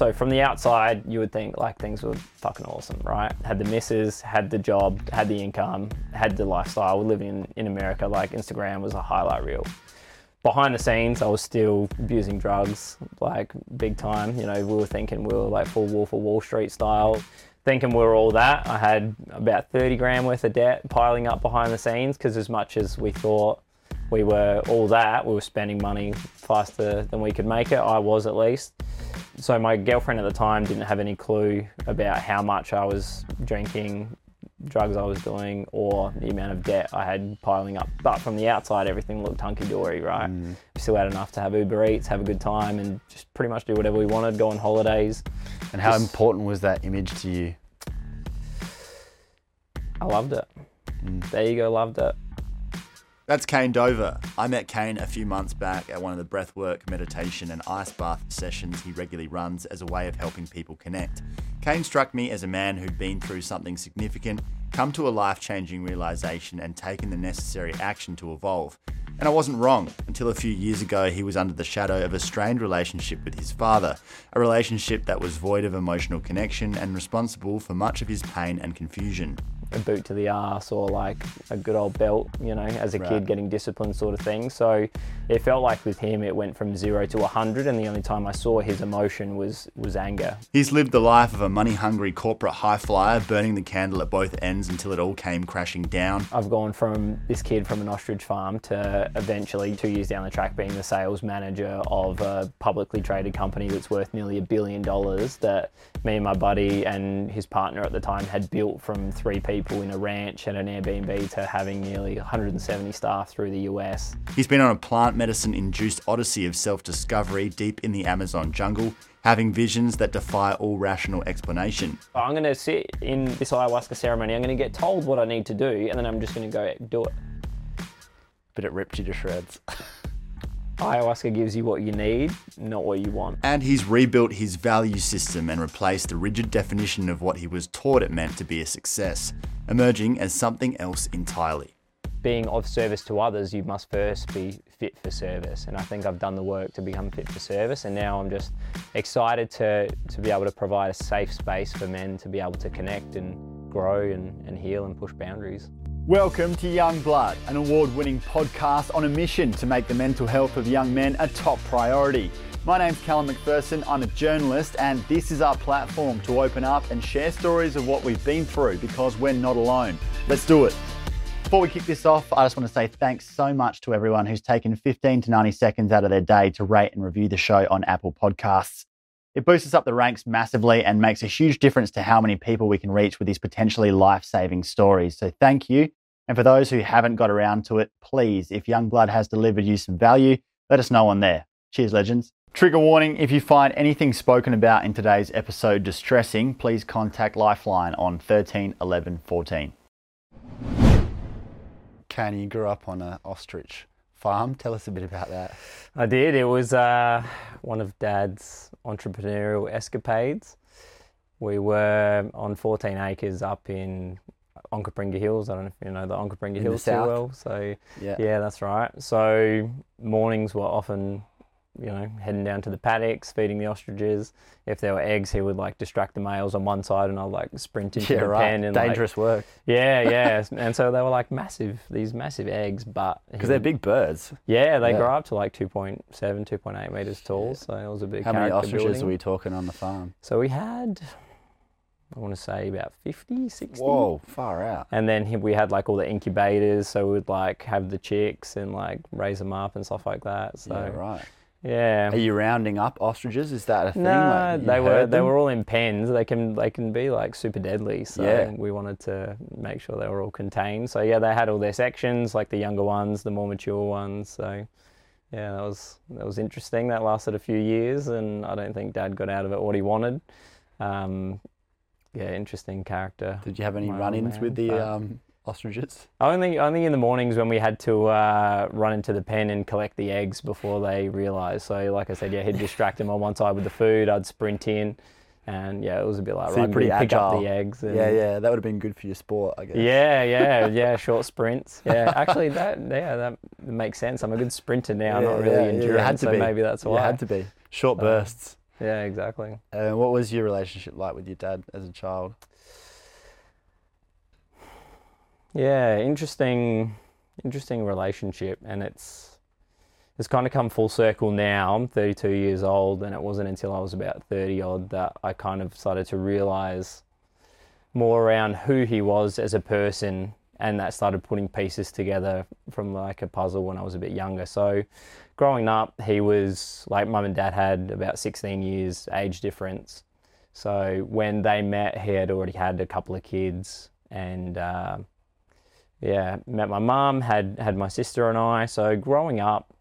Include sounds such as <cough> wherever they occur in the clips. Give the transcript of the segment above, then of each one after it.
So from the outside, you would think like things were fucking awesome, right? Had the misses, had the job, had the income, had the lifestyle. We're living in, in America. Like Instagram was a highlight reel. Behind the scenes, I was still abusing drugs, like big time. You know, we were thinking we were like full Wolf of Wall Street style, thinking we were all that. I had about 30 grand worth of debt piling up behind the scenes because as much as we thought we were all that, we were spending money faster than we could make it. I was at least. So my girlfriend at the time didn't have any clue about how much I was drinking, drugs I was doing, or the amount of debt I had piling up. But from the outside, everything looked hunky dory, right? Mm. We still had enough to have Uber Eats, have a good time, and just pretty much do whatever we wanted, go on holidays. And how Just- important was that image to you? I loved it. Mm. There you go, loved it. That's Kane Dover. I met Kane a few months back at one of the breathwork, meditation, and ice bath sessions he regularly runs as a way of helping people connect. Kane struck me as a man who'd been through something significant, come to a life changing realization, and taken the necessary action to evolve. And I wasn't wrong. Until a few years ago, he was under the shadow of a strained relationship with his father, a relationship that was void of emotional connection and responsible for much of his pain and confusion. A boot to the ass or like a good old belt, you know, as a Right. kid getting disciplined sort of thing. So it felt like with him it went from zero to hundred and the only time I saw his emotion was was anger. He's lived the life of a money hungry corporate high flyer, burning the candle at both ends until it all came crashing down. I've gone from this kid from an ostrich farm to eventually two years down the track being the sales manager of a publicly traded company that's worth nearly a billion dollars that me and my buddy and his partner at the time had built from three people in a ranch and an Airbnb to having nearly 170 staff through the US. He's been on a plant medicine induced odyssey of self discovery deep in the Amazon jungle, having visions that defy all rational explanation. I'm going to sit in this ayahuasca ceremony. I'm going to get told what I need to do, and then I'm just going to go do it. But it ripped you to shreds. <laughs> Ayahuasca gives you what you need, not what you want. And he's rebuilt his value system and replaced the rigid definition of what he was taught it meant to be a success, emerging as something else entirely. Being of service to others, you must first be fit for service. And I think I've done the work to become fit for service. And now I'm just excited to, to be able to provide a safe space for men to be able to connect and grow and, and heal and push boundaries. Welcome to Young Blood, an award winning podcast on a mission to make the mental health of young men a top priority. My name's Callum McPherson, I'm a journalist, and this is our platform to open up and share stories of what we've been through because we're not alone. Let's do it. Before we kick this off, I just want to say thanks so much to everyone who's taken 15 to 90 seconds out of their day to rate and review the show on Apple Podcasts. It boosts us up the ranks massively and makes a huge difference to how many people we can reach with these potentially life saving stories. So thank you. And for those who haven't got around to it, please, if Youngblood has delivered you some value, let us know on there. Cheers, legends. Trigger warning if you find anything spoken about in today's episode distressing, please contact Lifeline on 13 11 14. Kane you grew up on an ostrich farm? Tell us a bit about that. I did. It was uh, one of Dad's entrepreneurial escapades. We were on 14 acres up in Onkaparinga Hills. I don't know if you know the Onkaparinga the Hills too well. So Yeah. yeah, that's right. So mornings were often, you know, heading down to the paddocks, feeding the ostriches. If there were eggs, he would like distract the males on one side, and I'd like sprint into Yeah, the right. pen and like- Dangerous work yeah, <laughs> yeah. and so they were like massive, these massive eggs, but because they're big birds. Yeah, they Yeah. grow up to like 2.7, 2.8 meters tall. So it was a big. How many ostriches building. are we talking on the farm? So we had, I want to say about 50, 60. Whoa, far out. And then we had like all the incubators, so we'd like have the chicks and like raise them up and stuff like that. So yeah, right. Yeah. Are you rounding up ostriches? Is that a thing? No, Like, they were they them? were all in pens. They can they can be like super deadly. So Yeah. we wanted to make sure they were all contained. So yeah, they had all their sections, like the younger ones, the more mature ones. So yeah, that was that was interesting. That lasted a few years, and I don't think Dad got out of it what he wanted. Um, yeah, interesting character. Did you have any run-ins man, with the um, ostriches? Only only in the mornings when we had to uh, run into the pen and collect the eggs before they realised. So like I said, yeah, he'd distract them on one side with the food. I'd sprint in, and yeah, it was a bit like So rugby, pretty pick up agile. the eggs. Yeah, yeah, that would have been good for your sport, I guess. Yeah, yeah, <laughs> yeah, short sprints. Yeah, actually, that yeah, that makes sense. I'm a good sprinter now, Yeah, not really yeah, yeah, you endurance, had to so be. maybe that's You why. had to be short bursts. Yeah, exactly. Uh, what was your relationship like with your dad as a child? Yeah, interesting, interesting relationship, and it's it's kind of come full circle now. I'm 32 years old, and it wasn't until I was about 30 odd that I kind of started to realize more around who he was as a person, and that started putting pieces together from like a puzzle when I was a bit younger. So, growing up, he was like mum and dad had about 16 years age difference. So when they met, he had already had a couple of kids, and uh, yeah, met my mum, had had my sister and I. So growing up,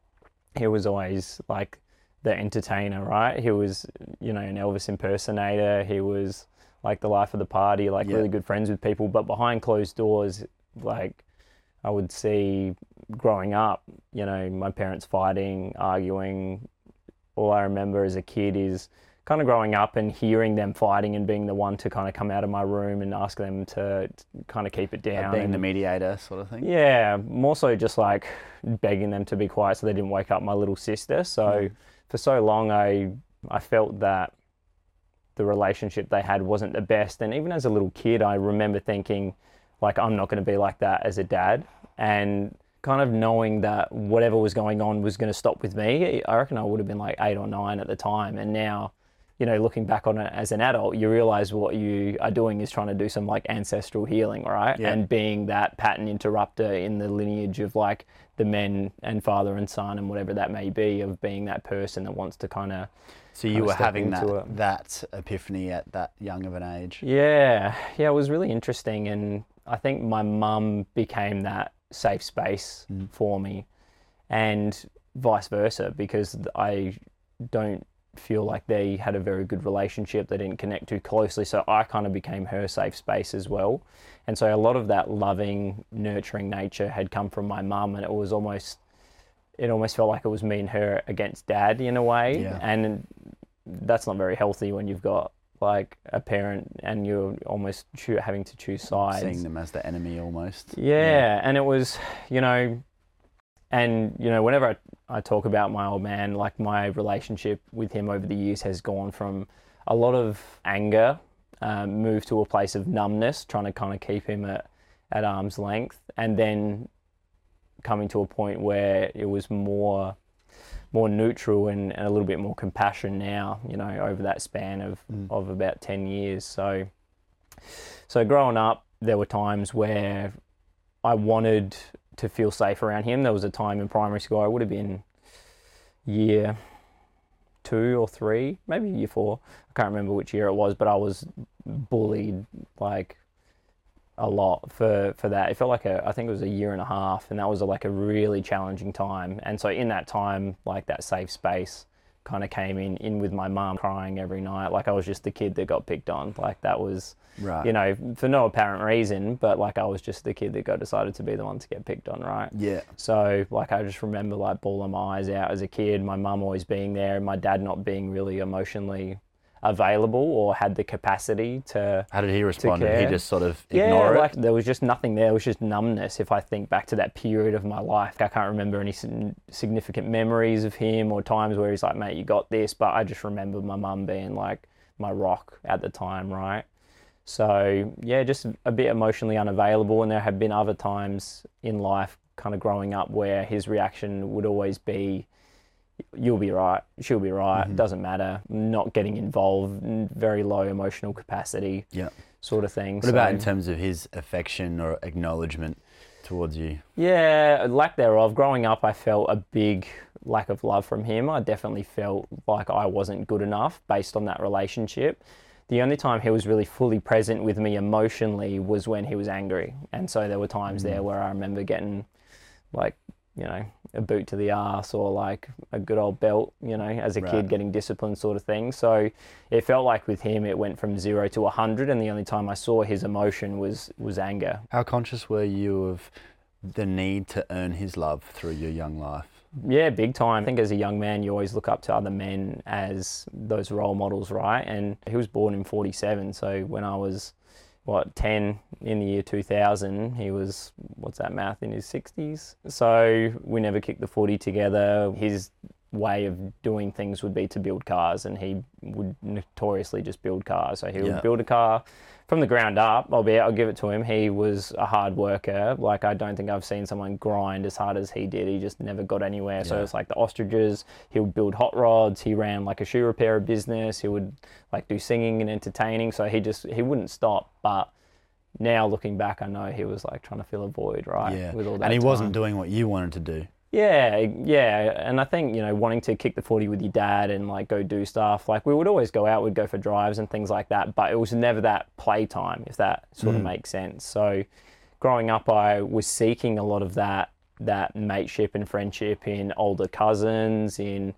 he was always like the entertainer, right? He was, you know, an Elvis impersonator. He was like the life of the party, like Yeah. really good friends with people. But behind closed doors, like I would see growing up, you know, my parents fighting, arguing. All I remember as a kid is kind of growing up and hearing them fighting and being the one to kind of come out of my room and ask them to kind of keep it Like down. being and- the mediator, sort of thing. yeah, more so just like begging them to be quiet so they didn't wake up my little sister. So for so long, I I felt that the relationship they had wasn't the best. And even as a little kid, I remember thinking, like, I'm not going to be like that as a dad. And kind of knowing that whatever was going on was going to stop with me. I reckon I would have been like eight or nine at the time. And now, you know, looking back on it as an adult, you realize what you are doing is trying to do some like ancestral healing, right? Yeah. And being that pattern interrupter in the lineage of like the men and father and son and whatever that may be, of being that person that wants to kind of So you were having that it. that epiphany at that young of an age. Yeah, yeah, it was really interesting, and I think my mum became that safe space mm. for me, and vice versa, because I don't feel like they had a very good relationship. They didn't connect too closely, so I kind of became her safe space as well. And so a lot of that loving, nurturing nature had come from my mum, and it was almost, it almost felt like it was me and her against dad in a way, Yeah. and that's not very healthy when you've got like a parent and you're almost choo- having to choose sides. Seeing them as the enemy almost. Yeah, and it was, you know, and you know, whenever I, I talk about my old man, like my relationship with him over the years has gone from a lot of anger, um, moved to a place of numbness, trying to kind of keep him at, at arm's length, and then coming to a point where it was more more neutral and, and a little bit more compassion now, you know, over that span of, of about 10 years. So, so growing up, there were times where I wanted to feel safe around him. There was a time in primary school, I would have been year two or three, maybe year four. I can't remember which year it was, but I was bullied like a lot for, for that. It felt like a, I think it was a year and a half, and that was a, like a really challenging time. And so in that time, like that safe space kind of came in, in with my mum crying every night. Like I was just the kid that got picked on. Like that was, Right. you know, for no apparent reason, but like I was just the kid that got decided to be the one to get picked on, right? Yeah. So like I just remember like bawling my eyes out as a kid, my mum always being there, and my dad not being really emotionally available or had the capacity to How did he respond? Did he just sort of yeah, ignore like it? there was just nothing there. It was just numbness. If I think back to that period of my life, I can't remember any significant memories of him or times where he's like, "Mate, you got this." But I just remember my mum being like my rock at the time, right? So yeah, just a bit emotionally unavailable. And there have been other times in life, kind of growing up, where his reaction would always be, "You'll be right. She'll be right. Mm-hmm. Doesn't matter." Not getting involved, very low emotional capacity Yeah. sort of thing. What about in terms of his affection or acknowledgement towards you? Yeah, lack thereof. Growing up, I felt a big lack of love from him. I definitely felt like I wasn't good enough based on that relationship. The only time he was really fully present with me emotionally was when he was angry. And so there were times there mm. where I remember getting like, you know, a boot to the ass or like a good old belt, you know, as a Right. kid getting disciplined sort of thing. So it felt like with him it went from 0 to 100 and the only time I saw his emotion was was anger. How conscious were you of the need to earn his love through your young life? Yeah, big time. I think as a young man, you always look up to other men as those role models, right? And he was born in 47. So when I was, what, 10 in the year 2000, he was, what's that math, in his 60s? So we never kicked the footy together. His way of doing things would be to build cars, and he would notoriously just build cars. So he would Yeah. build a car from the ground up. Albeit, I'll give it to him. He was a hard worker. Like I don't think I've seen someone grind as hard as he did. He just never got anywhere. So it's like the ostriches. He would build hot rods. He ran like a shoe repair business. He would like do singing and entertaining. So he just he wouldn't stop. But now looking back, I know he was like trying to fill a void, right? Yeah. With all that and he wasn't doing what you wanted to do. Yeah, yeah, and I think you know wanting to kick the footy with your dad and like go do stuff. Like we would always go out, we'd go for drives and things like that, but it was never that playtime, if that sort of makes sense. So, growing up, I was seeking a lot of that that mateship and friendship in older cousins, in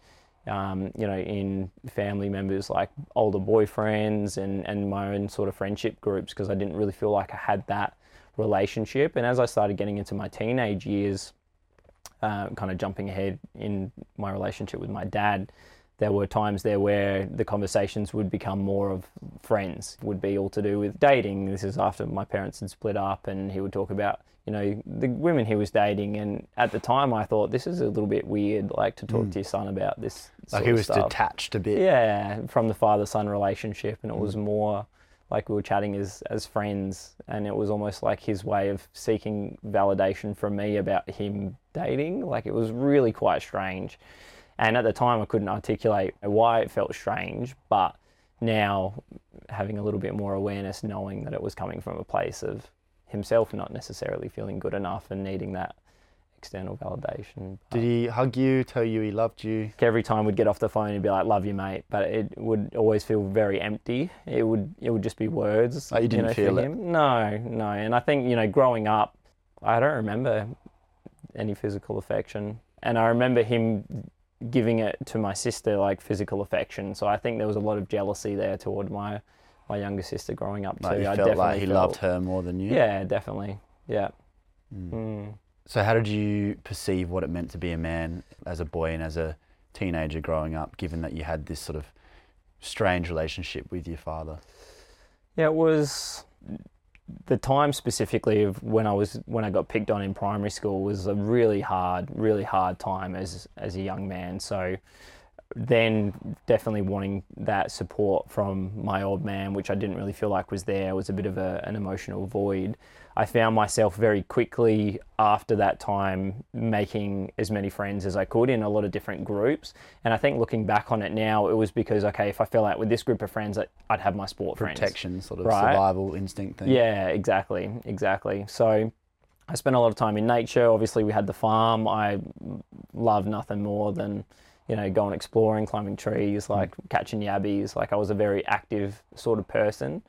um, you know, in family members like older boyfriends and and my own sort of friendship groups because I didn't really feel like I had that relationship. And as I started getting into my teenage years uh, kind of jumping ahead in my relationship with my dad, there were times there where the conversations would become more of friends, would be all to do with dating. This is after my parents had split up, and he would talk about, you know, the women he was dating. And at the time, I thought this is a little bit weird, like to talk to your son about this. Like he was stuff. detached a bit. Yeah, from the father son relationship, and it was more like we were chatting as as friends, and it was almost like his way of seeking validation from me about him dating. Like it was really quite strange, and at the time I couldn't articulate why it felt strange, but now having a little bit more awareness, knowing that it was coming from a place of himself not necessarily feeling good enough and needing that external validation. Did he hug you, tell you he loved you? every time we'd get off the phone he'd be like, "Love you, mate," but it would always feel very empty. It would it would just be words. Like you didn't know, feel it? him. No, no. And I think you know, growing up, I don't remember any physical affection, and I remember him giving it to my sister like physical affection. So I think there was a lot of jealousy there toward my my younger sister growing up Like you I felt like he felt- loved her more than you? Yeah, definitely. Yeah. Mm. Mm. So how did you perceive what it meant to be a man as a boy and as a teenager growing up, given that you had this sort of strange relationship with your father? Yeah, it was the time specifically of when I was when I got picked on in primary school was a really hard, really hard time as as a young man. So then definitely wanting that support from my old man, which I didn't really feel like was there, was a bit of a, an emotional void. I found myself very quickly after that time making as many friends as I could in a lot of different groups. And I think looking back on it now, it was because, okay, if I fell out with this group of friends, I'd have my sport friends. Protection, sort of Right. survival instinct thing. Yeah, exactly, exactly. So I spent a lot of time in nature. Obviously, we had the farm. I love nothing more than you know going exploring, climbing trees, mm. like catching yabbies. Like I was a very active sort of person.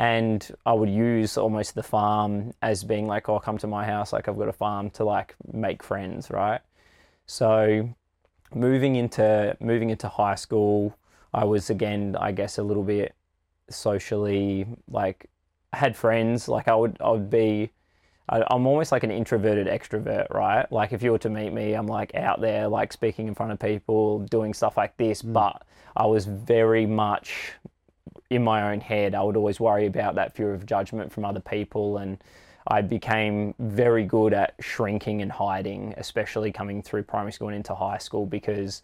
And I would use almost the farm as being like, oh, come to my house. Like I've got a farm to like make friends, right? So moving into moving into high school, I was again, I guess, a little bit socially like I had friends. Like I would, I would be. I, I'm almost like an introverted extrovert, right? Like if you were to meet me, I'm like out there, like speaking in front of people, doing stuff like this. Mm. But I was very much in my own head. I would always worry about that fear of judgment from other people, and I became very good at shrinking and hiding, especially coming through primary school and into high school, because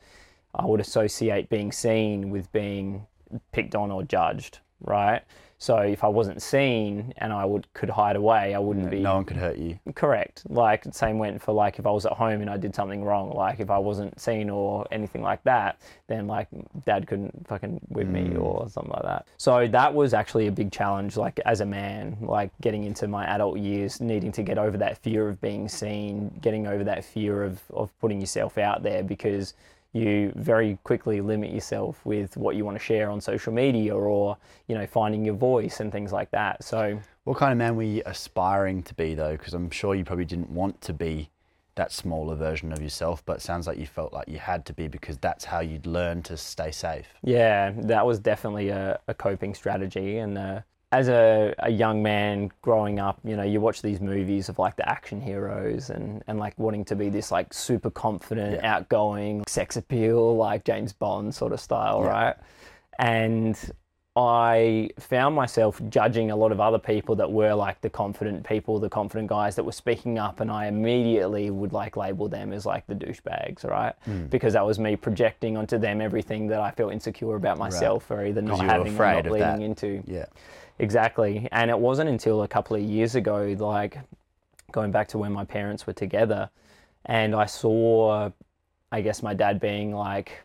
I would associate being seen with being picked on or judged, right? So if I wasn't seen and I would could hide away, I wouldn't be No one could hurt you. correct. Like same went for like if I was at home and I did something wrong, like if I wasn't seen or anything like that, then like dad couldn't fucking whip me mm. or something like that. So that was actually a big challenge, like as a man, like getting into my adult years, needing to get over that fear of being seen, getting over that fear of, of putting yourself out there because you very quickly limit yourself with what you want to share on social media or you know finding your voice and things like that so What kind of man were you aspiring to be though? Because I'm sure you probably didn't want to be that smaller version of yourself, but it sounds like you felt like you had to be because that's how you'd learn to stay safe. Yeah, that was definitely a, a coping strategy. And uh, as a, a young man growing up, you know, you watch these movies of like the action heroes and, and like wanting to be this like super confident, Yeah. outgoing, sex appeal, like James Bond sort of style, Yeah. right? And I found myself judging a lot of other people that were like the confident people, the confident guys that were speaking up, and I immediately would like label them as like the douchebags, right? Hmm. Because that was me projecting onto them everything that I felt insecure about myself, or either not having or not leading into. Yeah. Exactly. And it wasn't until a couple of years ago, like going back to when my parents were together, and I saw, I guess, my dad being like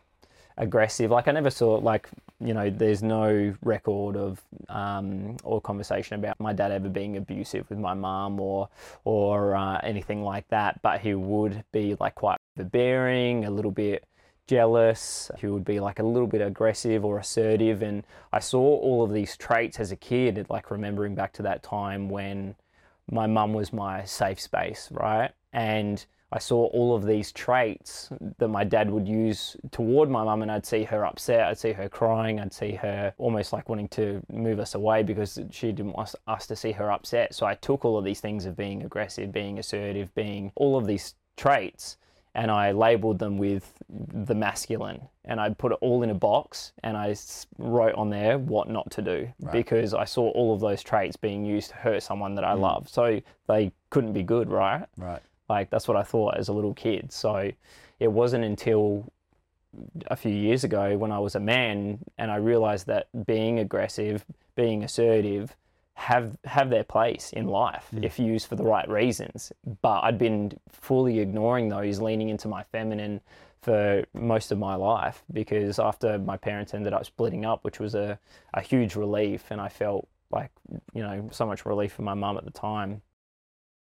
aggressive. Like, I never saw, like, you know, there's no record of um, or conversation about my dad ever being abusive with my mum or or uh, anything like that. But he would be like quite overbearing, a little bit jealous. He would be like a little bit aggressive or assertive. And I saw all of these traits as a kid, like remembering back to that time when my mum was my safe space, right? And I saw all of these traits that my dad would use toward my mum, and I'd see her upset, I'd see her crying, I'd see her almost like wanting to move us away because she didn't want us to see her upset. So I took all of these things of being aggressive, being assertive, being all of these traits, and I labeled them with the masculine. And I put it all in a box and I wrote on there what not to do because I saw all of those traits being used to hurt someone that I mm. love. So they couldn't be good, right? Right. Like that's what I thought as a little kid. So it wasn't until a few years ago when I was a man and I realized that being aggressive, being assertive have have their place in mm. life mm. if used for the right reasons. But I'd been fully ignoring those, leaning into my feminine for most of my life because after my parents ended up splitting up, which was a, a huge relief and I felt like, you know, so much relief for my mum at the time.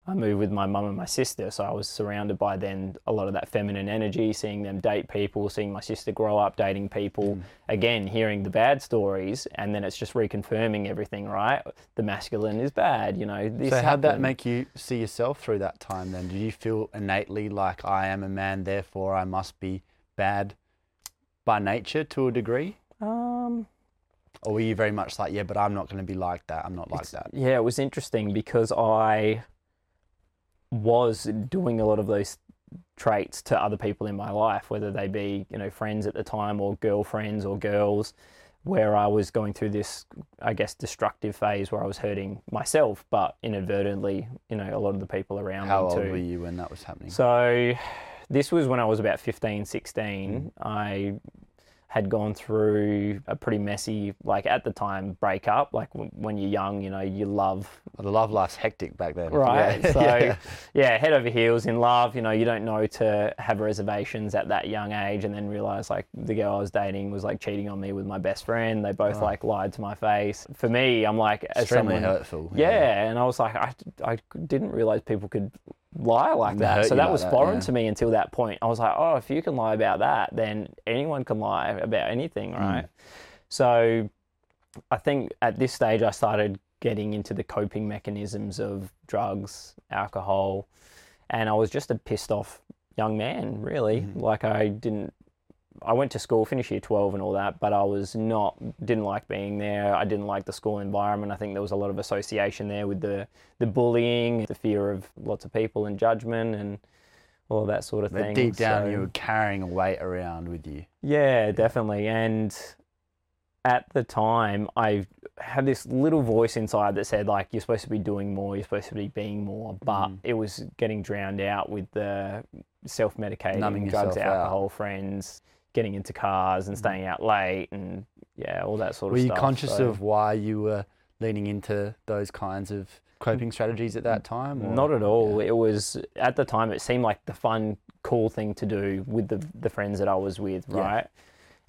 I moved with my mum and my sister, so I was surrounded by then a lot of that feminine energy, seeing them date people, seeing my sister grow up dating people. Again, hearing the bad stories, and then it's just reconfirming everything, right? The masculine is bad, you know. This So how'd that make you see yourself through that time then? Did you feel innately like I am a man, therefore I must be bad by nature to a degree? Um, Or were you very much like, yeah, but I'm not going to be like that. I'm not like that. yeah, it was interesting because I was doing a lot of those traits to other people in my life, whether they be, you know, friends at the time or girlfriends or girls, where I was going through this, I guess, destructive phase where I was hurting myself, but inadvertently, you know, a lot of the people around How me old too. were you when that was happening? So this was when I was about 15, 16. Mm-hmm. I had gone through a pretty messy, like at the time, breakup. Like w- when you're young, you know, you love the love life's hectic back then. <laughs> right? Yeah. So yeah. yeah. head over heels in love. You know, you don't know to have reservations at that young age, and then realize like the girl I was dating was like cheating on me with my best friend. They both like lied to my face. For me, I'm like as Extremely someone, hurtful. Yeah, and I was like, I, I didn't realize people could lie like that. So that like was that, foreign yeah. to me until that point. I was like, oh, if you can lie about that, then anyone can lie about anything, Hmm. right? So I think at this stage I started getting into the coping mechanisms of drugs, alcohol, and I was just a pissed off young man, really. Mm-hmm. Like I didn't I went to school, finished year 12 and all that, but I was not, didn't like being there. I didn't like the school environment. I think there was a lot of association there with the, the bullying, the fear of lots of people and judgment and all that sort of But thing. deep down, So- you were carrying a weight around with you. yeah, definitely. And at the time, I had this little voice inside that said, like, you're supposed to be doing more, you're supposed to be being more, but Mm. it was getting drowned out with the self medicating, drugs, yourself out. alcohol, friends, getting into cars and mm-hmm. staying out late, and yeah, all that sort of stuff. Were you stuff. conscious So- of why you were leaning into those kinds of coping strategies at that time? or- Not at all. Yeah. It was at the time. It seemed like the fun, cool thing to do with the the friends that I was with, Yeah. right?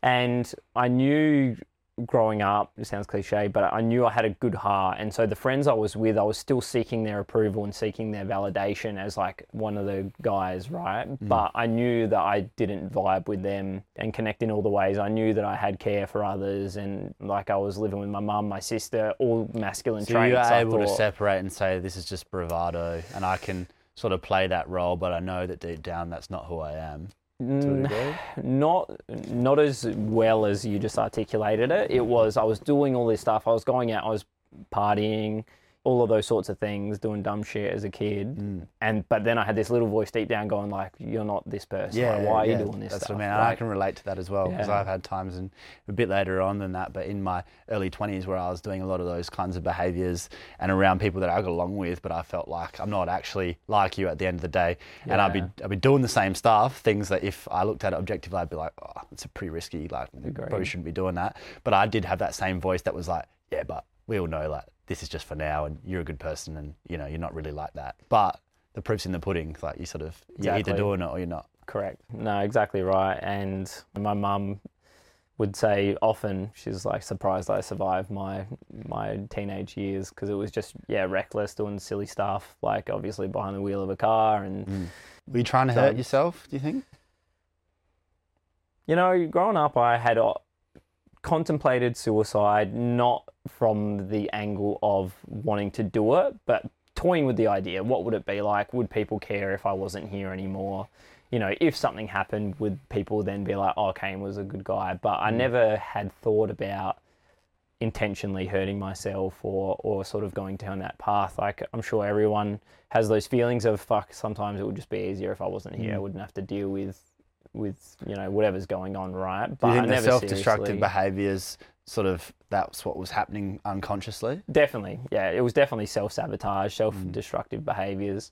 And I knew growing up. It sounds cliche, but I knew I had a good heart, and so the friends I was with, I was still seeking their approval and seeking their validation as like one of the guys, right? Mm. But I knew that I didn't vibe with them and connect in all the ways. I knew that I had care for others, and like I was living with my mum, my sister, all masculine So traits. you I able to separate and say, this is just bravado, and I can sort of play that role, but I know that deep down that's not who I am. To a degree. <sighs> not not as well as you just articulated it. It was I was doing all this stuff. I was going out. I was partying. All of those sorts of things, doing dumb shit as a kid, Mm. and but then I had this little voice deep down going like, "You're not this person. like, why are you doing this That's stuff?" what I mean. and I can relate to that as well because Yeah. I've had times and a bit later on than that, but in my early 20s where I was doing a lot of those kinds of behaviors and around people that I got along with, but I felt like I'm not actually like you at the end of the day. And I'd be, I'd be doing the same stuff, things that if I looked at it objectively, I'd be like, oh, it's a pretty risky. Like, Agreed. probably shouldn't be doing that. But I did have that same voice that was like, yeah, but we all know like this is just for now and you're a good person and you know, you're not really like that. But the proof's in the pudding. Like you sort of, you're either Exactly. doing it or you're not. Correct. No, exactly right. And my mum would say often she's like surprised I survived my my teenage years because it was just yeah reckless doing silly stuff like obviously behind the wheel of a car and mm. Were you trying to So- hurt yourself, do you think? you know growing up I had contemplated suicide not from the angle of wanting to do it but toying with the idea what would it be like would people care if I wasn't here anymore you know, if something happened, would people then be like, oh, Kane was a good guy? But I mm. never had thought about intentionally hurting myself or, or sort of going down that path. Like, I'm sure everyone has those feelings of, fuck, sometimes it would just be easier if I wasn't here. I mm. wouldn't have to deal with, with you know, whatever's going on, right? But you think the self-destructive behaviours sort of that's what was happening unconsciously? Definitely, yeah. It was definitely self sabotage, hmm. self destructive behaviors,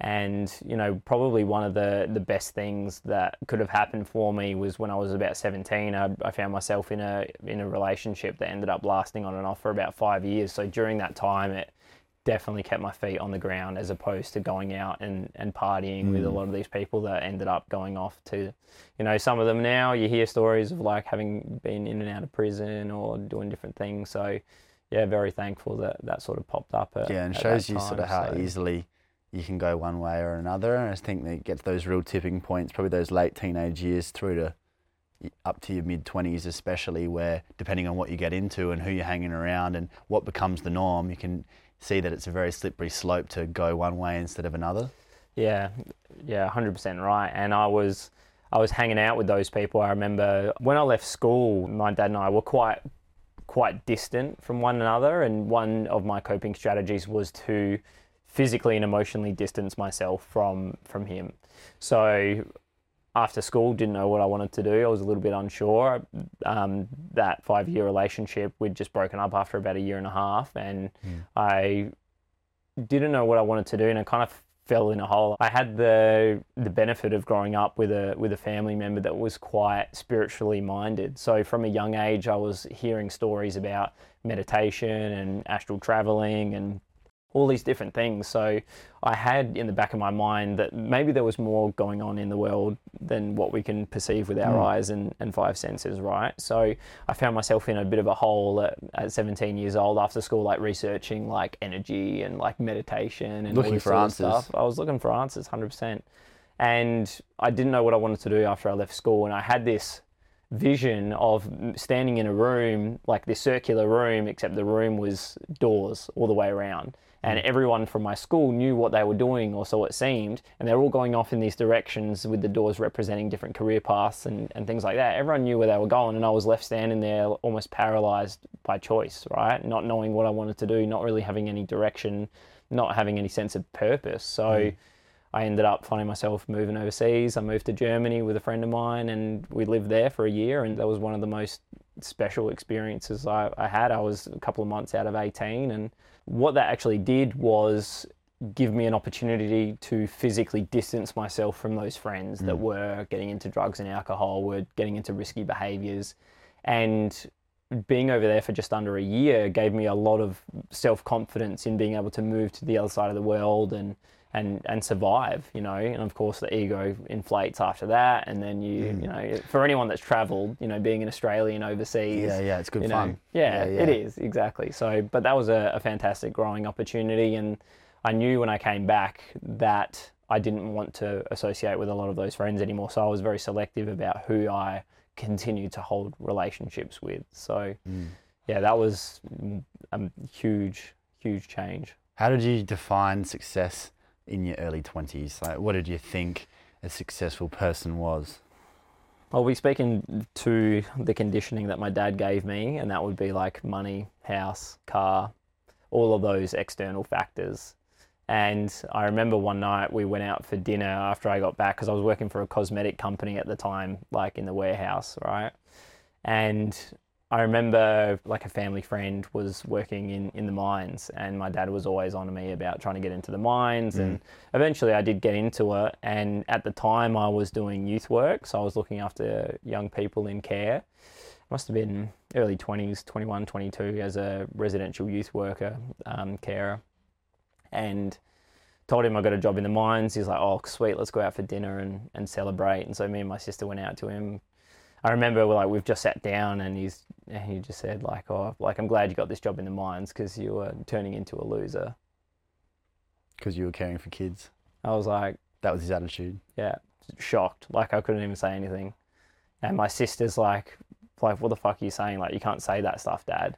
and you know probably one of the the best things that could have happened for me was when I was about seventeen. I, I found myself in a in a relationship that ended up lasting on and off for about five years. So during that time, it definitely kept my feet on the ground as opposed to going out and, and partying with a hmm. lot of these people that ended up going off to you know some of them now you hear stories of like having been in and out of prison or doing different things so yeah very thankful that that sort of popped up at, Yeah, and shows you sort of how so- easily you can go one way or another. And I think that gets those real tipping points, probably those late teenage years through to up to your mid 20s, especially where depending on what you get into and who you're hanging around and what becomes the norm, you can see that it's a very slippery slope to go one way instead of another. Yeah, yeah, hundred percent right. And I was, I was hanging out with those people. I remember when I left school, my dad and I were quite, quite distant from one another. And one of my coping strategies was to physically and emotionally distance myself from from him. So after school, didn't know what I wanted to do. I was a little bit unsure. Um, that five year relationship, we'd just broken up after about a year and a half, and I didn't know what I wanted to do, and I kind of fell in a hole. I had the the benefit of growing up with a with a family member that was quite spiritually minded. So from a young age, I was hearing stories about meditation and astral traveling and all these different things. So I had in the back of my mind that maybe there was more going on in the world than what we can perceive with our hmm. eyes and, and five senses, right? So I found myself in a bit of a hole at, at 17 years old after school, like researching like energy and like meditation and Looking for answers. stuff. I was looking for answers, 100%. And I didn't know what I wanted to do after I left school. And I had this vision of standing in a room, like this circular room, except the room was doors all the way around. And hmm. everyone from my school knew what they were doing, or so it seemed. And they're all going off in these directions with the doors representing different career paths and, and things like that. Everyone knew where they were going, and I was left standing there almost paralyzed by choice, right? Not knowing what I wanted to do, not really having any direction, not having any sense of purpose. So hmm. I ended up finding myself moving overseas. I moved to Germany with a friend of mine, and we lived there for a year. And that was one of the most special experiences I, I had. I was a couple of months out of 18, and what that actually did was give me an opportunity to physically distance myself from those friends that hmm. were getting into drugs and alcohol, were getting into risky behaviors. And being over there for just under a year gave me a lot of self confidence in being able to move to the other side of the world and and and survive, you know. And of course, the ego inflates after that. And then you, you know, for anyone that's travelled, you know, being an Australian overseas, Yeah, yeah, it's good you know, fun. Yeah, Yeah, yeah. it is exactly. So, but that was a, a fantastic growing opportunity, and I knew when I came back that I didn't want to associate with a lot of those friends anymore. So I was very selective about who I continued to hold relationships with. So, Mm. yeah, that was mm, a huge, huge change. How did you define success in your early 20s? Like, what did you think a successful person was? I'll be speaking to the conditioning that my dad gave me, and that would be like money, house, car, all of those external factors. And I remember one night we went out for dinner after I got back because I was working for a cosmetic company at the time, like in the warehouse, right? And I remember like a family friend was working in, in the mines, and my dad was always on to me about trying to get into the mines. And eventually I did get into it. And at the time, I was doing youth work, so I was looking after young people in care. Must have been early 20s, 21, 22, as a residential youth worker, um, carer. And told him I got a job in the mines. He's like, oh, sweet, let's go out for dinner and, and celebrate. And so me and my sister went out to him. I remember like we've just sat down and he's and he just said like, oh, like I'm glad you got this job in the mines because you were turning into a loser. Because you were caring for kids. I was like, That was his attitude. yeah, shocked. Like I couldn't even say anything. And my sister's like, like, what the fuck are you saying? Like, you can't say that stuff, Dad.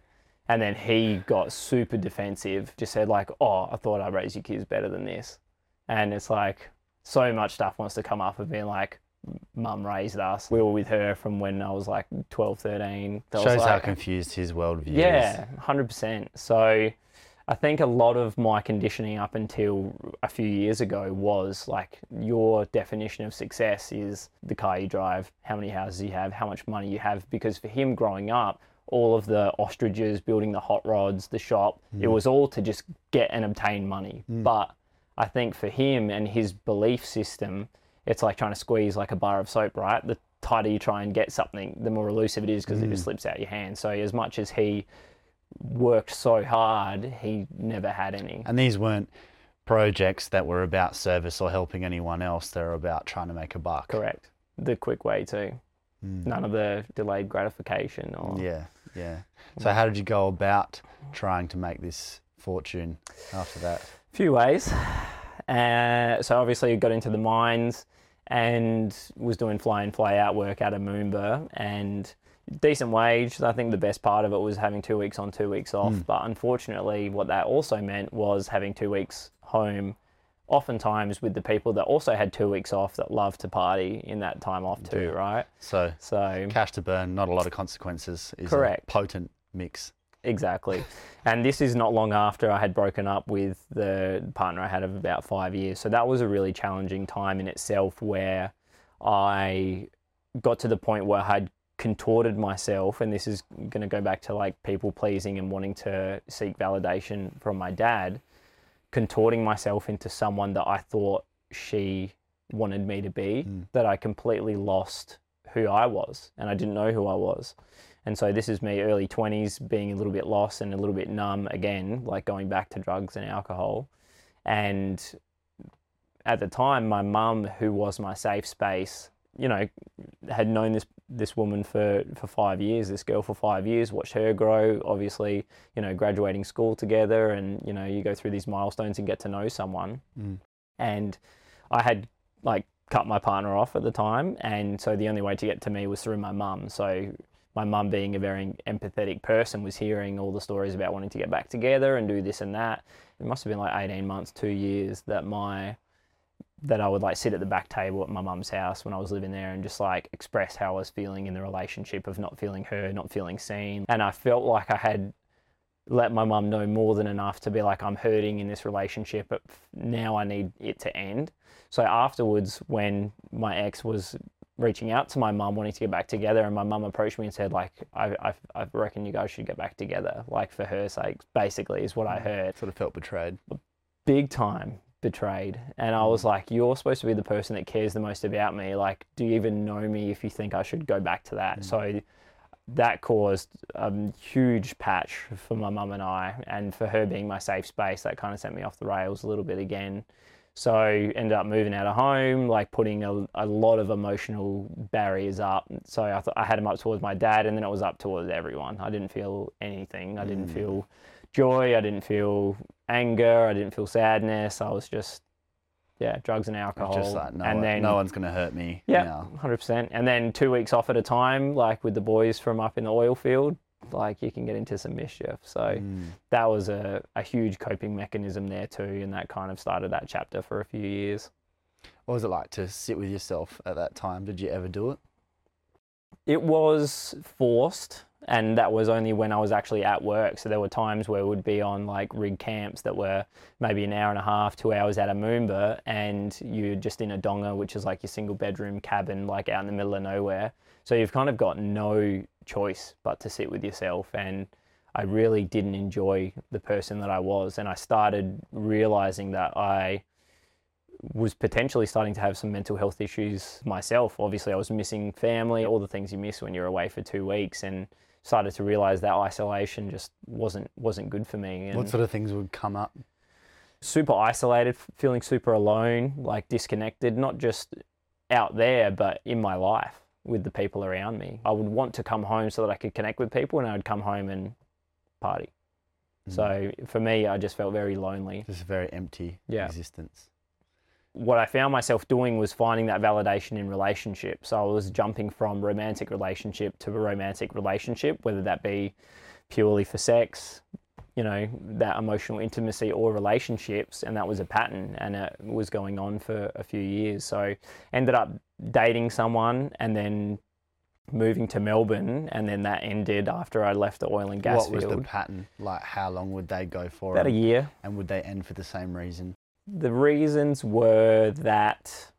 And then he got super defensive, just said like, oh, I thought I raised your kids better than this. And it's like, so much stuff wants to come up of being like, mum raised us. We were with her from when I was like 12, 13. That was Shows how confused his worldview is. yeah, hundred percent. So, I think a lot of my conditioning up until a few years ago was like your definition of success is the car you drive, how many houses you have, how much money you have. Because for him growing up, all of the ostriches, building the hot rods, the shop, it mm. was all to just get and obtain money. Mm. But I think for him and his belief system, it's like trying to squeeze like a bar of soap, right? The tighter you try and get something, the more elusive it is because it just mm. slips out your hand. So as much as he worked so hard, he never had any. And these weren't projects that were about service or helping anyone else. They were about trying to make a buck. Correct. The quick way too. Mm. None of the delayed gratification or Yeah, yeah. Mm. So how did you go about trying to make this fortune after that? A few ways. Uh, so obviously got into the mines and was doing fly in fly out work out of Moomba and decent wage. I think the best part of it was having two weeks on, two weeks off. But unfortunately, what that also meant was having two weeks home. Oftentimes with the people that also had two weeks off that love to party in that time off too, right? So So cash to burn, not a lot of consequences. Is Correct. A potent mix. Exactly. And this is not long after I had broken up with the partner I had of about five years. So that was a really challenging time in itself where I got to the point where I had contorted myself. And this is going to go back to like people pleasing and wanting to seek validation from my dad, contorting myself into someone that I thought she wanted me to be, hmm. that I completely lost who I was and I didn't know who I was. And so this is me early 20s being a little bit lost and a little bit numb again, like going back to drugs and alcohol. And at the time, my mum, who was my safe space, you know, had known this this woman for for five years, this girl for five years, watched her grow. Obviously, you know, graduating school together, and you know, you go through these milestones and get to know someone. Mm. And I had like cut my partner off at the time, and so the only way to get to me was through my mum. So my mum, being a very empathetic person, was hearing all the stories about wanting to get back together and do this and that. It must have been like eighteen months, two years that my that I would like sit at the back table at my mum's house when I was living there and just like express how I was feeling in the relationship of not feeling heard, not feeling seen. And I felt like I had let my mum know more than enough to be like, I'm hurting in this relationship, but now I need it to end. So afterwards, when my ex was reaching out to my mum wanting to get back together, and my mum approached me and said, like, I, I, I reckon you guys should get back together, like for her sake, basically, is what I mm. heard Sort of felt betrayed. big time betrayed. And I was mm. like, You're supposed to be the person that cares the most about me. Like, do you even know me if you think I should go back to that? Mm. So that caused a huge patch for my mum and I. And for her being my safe space, that kind of sent me off the rails a little bit again. So ended up moving out of home, like putting a, a lot of emotional barriers up. So I, th- I had them up towards my dad, and then it was up towards everyone. I didn't feel anything. I didn't mm. feel joy. I didn't feel anger. I didn't feel sadness. I was just, yeah, drugs and alcohol. Just like no, and one, then no one's going to hurt me yeah, now. hundred percent. And then two weeks off at a time, like with the boys from up in the oil field, like you can get into some mischief. So Mm. that was a, a huge coping mechanism there too, and that kind of started that chapter for a few years. What was it like to sit with yourself at that time? Did you ever do it? It was forced and that was only when I was actually at work. So there were times where we'd be on like rig camps that were maybe an hour and a half, two hours out of Moomba, and you're just in a donga, which is like your single bedroom cabin, like out in the middle of nowhere. So you've kind of got no choice but to sit with yourself. And I really didn't enjoy the person that I was. And I started realizing that I was potentially starting to have some mental health issues myself. Obviously, I was missing family, all the things you miss when you're away for two weeks, and started to realize that isolation just wasn't wasn't good for me. And What sort of things would come up? super isolated, feeling super alone, like disconnected, not just out there, but in my life with the people around me. I would want to come home so that I could connect with people, and I would come home and party. Mm. So for me, I just felt very lonely. Just a very empty Yeah. existence. what I found myself doing was finding that validation in relationships. So I was jumping from romantic relationship to a romantic relationship, whether that be purely for sex, you know, that emotional intimacy or relationships. And that was a pattern and it was going on for a few years. So ended up dating someone and then moving to Melbourne. And then that ended after I left the oil and gas what was field. the pattern? Like, how long would they go for? About a year. And would they end for the same reason? The reasons were that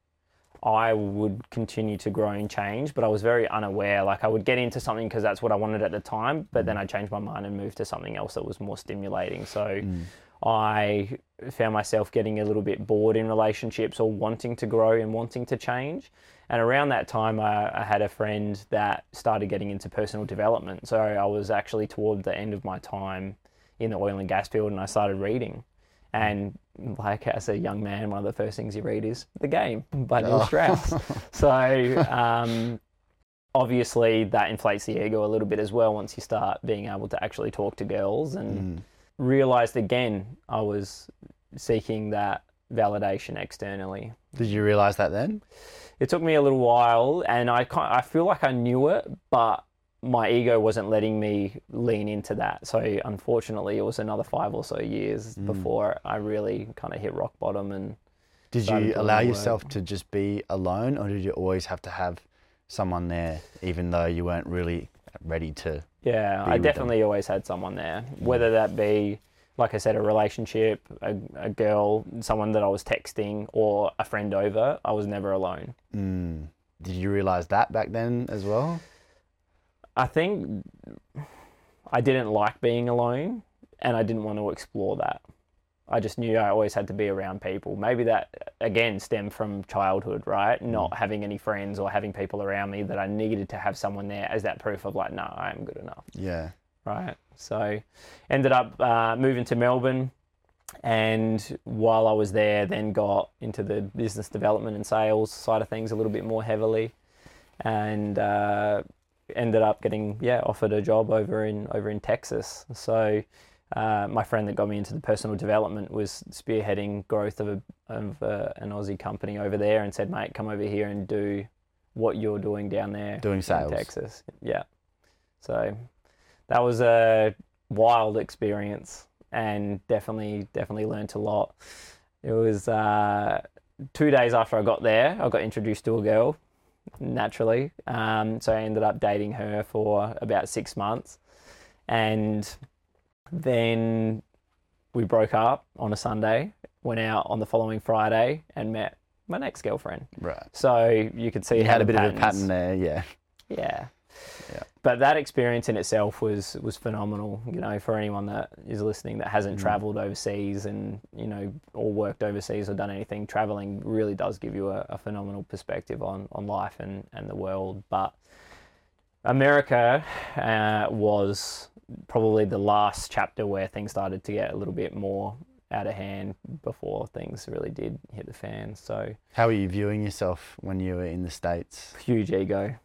I would continue to grow and change, but I was very unaware. Like I would get into something because that's what I wanted at the time, but mm. then I changed my mind and moved to something else that was more stimulating. So mm. I found myself getting a little bit bored in relationships or wanting to grow and wanting to change. And around that time, I, I had a friend that started getting into personal development. So I was actually toward the end of my time in the oil and gas field and I started reading. And like as a young man, one of the first things you read is The Game by Neil Strauss. <laughs> so um, obviously that inflates the ego a little bit as well once you start being able to actually talk to girls and realized again I was seeking that validation externally. Did you realize that then? It took me a little while and I I feel like I knew it, but my ego wasn't letting me lean into that. So unfortunately, it was another five or so years before I really kind of hit rock bottom and Did you allow the work. yourself to just be alone, or did you always have to have someone there, even though you weren't really ready to? Yeah, I with them. definitely always had someone there. Whether that be, like I said, a relationship, a, a girl, someone that I was texting, or a friend over, I was never alone. Mm. Did you realize that back then as well? I think I didn't like being alone and I didn't want to explore that. I just knew I always had to be around people. Maybe that, again, stemmed from childhood, right? Not having any friends or having people around me that I needed to have someone there as that proof of, like, no, I am good enough. Yeah. right? So ended up uh, moving to Melbourne, and while I was there, then got into the business development and sales side of things a little bit more heavily, and uh, ended up getting yeah offered a job over in over in Texas. So. Uh, my friend that got me into the personal development was spearheading growth of, a, of uh, an Aussie company over there and said, mate, come over here and do what you're doing down there Doing in sales. Texas. Yeah. So that was a wild experience and definitely definitely learnt a lot. It was uh, two days after I got there, I got introduced to a girl naturally. Um, so I ended up dating her for about six months, and then we broke up on a Sunday. Went out on the following Friday and met my next girlfriend. Right. So you could see You how had a bit of a pattern there, yeah. yeah. Yeah. But that experience in itself was was phenomenal. You know, for anyone that is listening that Mm. hasn't travelled overseas and you know or worked overseas or done anything, travelling really does give you a, a phenomenal perspective on on life and and the world. But America uh, was probably the last chapter where things started to get a little bit more out of hand before things really did hit the fan. So How were you viewing yourself when you were in the States? huge ego,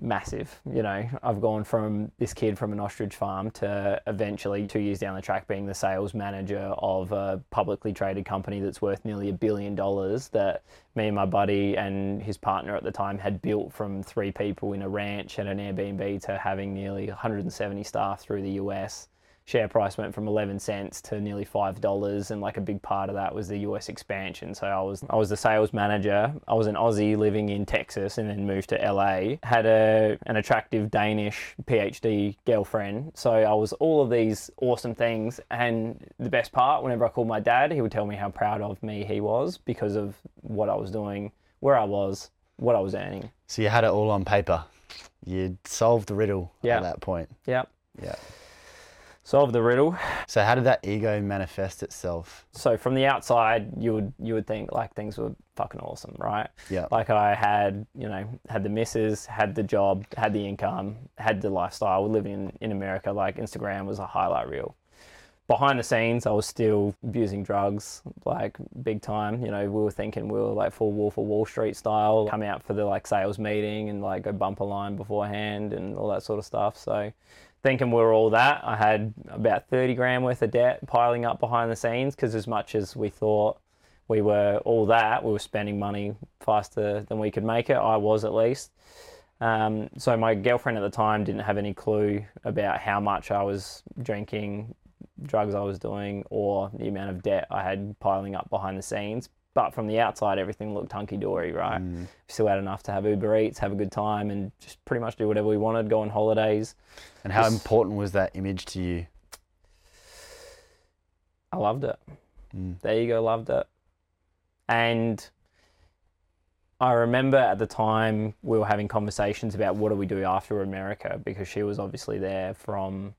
massive. You know, I've gone from this kid from an ostrich farm to eventually two years down the track being the sales manager of a publicly traded company that's worth nearly a billion dollars that me and my buddy and his partner at the time had built from three people in a ranch and an Airbnb to having nearly 170 staff through the US. Share price went from 11 cents to nearly five dollars, and like a big part of that was the US expansion. So I was I was the sales manager. I was an Aussie living in Texas, and then moved to LA. Had a an attractive Danish PhD girlfriend. So I was all of these awesome things, and the best part, whenever I called my dad, he would tell me how proud of me he was because of what I was doing, where I was, what I was earning. So you had it all on paper. You'd solved the riddle Yeah. at that point. Yeah. Yeah. Solve the riddle. So how did that ego manifest itself? So from the outside, you would you would think like things were fucking awesome, right? Yeah. Like I had, you know, had the misses, had the job, had the income, had the lifestyle. We're Living in, in America, like Instagram was a highlight reel. Behind the scenes, I was still abusing drugs, like big time. You know, we were thinking we were like full Wolf of Wall Street style, come out for the like sales meeting and like go bumper line beforehand and all that sort of stuff. So thinking we were all that. I had about 30 grand worth of debt piling up behind the scenes because as much as we thought we were all that, we were spending money faster than we could make it. I was at least. Um, so my girlfriend at the time didn't have any clue about how much I was drinking, drugs I was doing, or the amount of debt I had piling up behind the scenes. But from the outside, everything looked hunky dory, right? We still had enough to have Uber Eats, have a good time, and just pretty much do whatever we wanted, go on holidays. And how Just- important was that image to you? I loved it. Mm. There you go, loved it. And I remember at the time we were having conversations about what do we do after America because she was obviously there from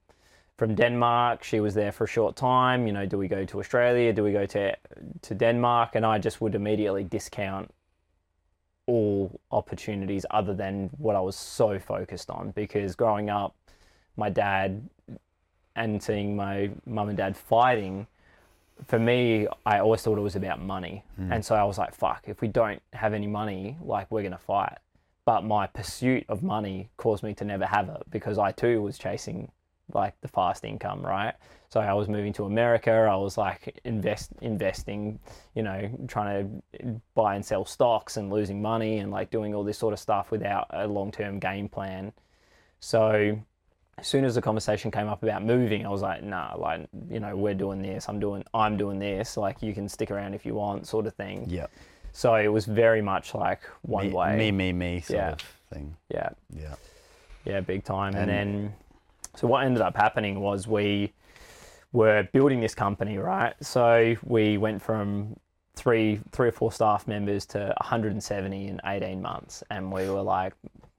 from Denmark. She was there for a short time. You know, do we go to Australia? Do we go to to Denmark? And I just would immediately discount all opportunities other than what I was so focused on because growing up, my dad and seeing my mum and dad fighting, for me, I always thought it was about money. Hmm. And so I was like, fuck, if we don't have any money, like we're going to fight. But my pursuit of money caused me to never have it because I too was chasing like the fast income, right? So I was moving to America. I was like invest investing, you know, trying to buy and sell stocks and losing money and like doing all this sort of stuff without a long term game plan. So as soon as the conversation came up about moving, I was like, nah, like, you know, we're doing this, I'm doing I'm doing this, like you can stick around if you want, sort of thing. Yeah. So it was very much like one me, way. Me, me, me sort Yeah. of thing. Yeah. Yeah. Yeah, big time. And, And- then, so what ended up happening was we were building this company, right? So we went from three, three or four staff members to 170 in 18 months, and we were like,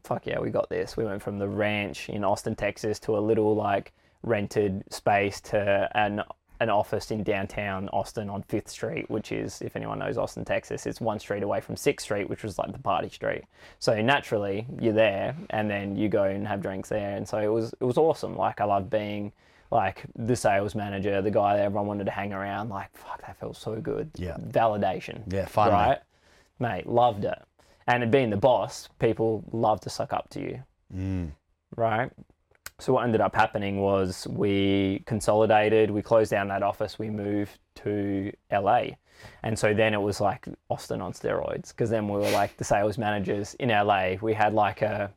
"Fuck yeah, we got this." We went from the ranch in Austin, Texas, to a little like rented space to an an office in downtown Austin on Fifth Street, which is, if anyone knows Austin, Texas, it's one street away from Sixth Street, which was like the party street. So naturally, you're there, and then you go and have drinks there, and so it was it was awesome. Like I loved being like the sales manager, the guy that everyone wanted to hang around. Like fuck, that felt so good. Yeah. validation. Yeah, finally. right, mate, loved it. And being the boss, people love to suck up to you Mm. right? So what ended up happening was we consolidated, we closed down that office, we moved to LA. And so then it was like Austin on steroids because then we were like the sales managers in LA. We had like a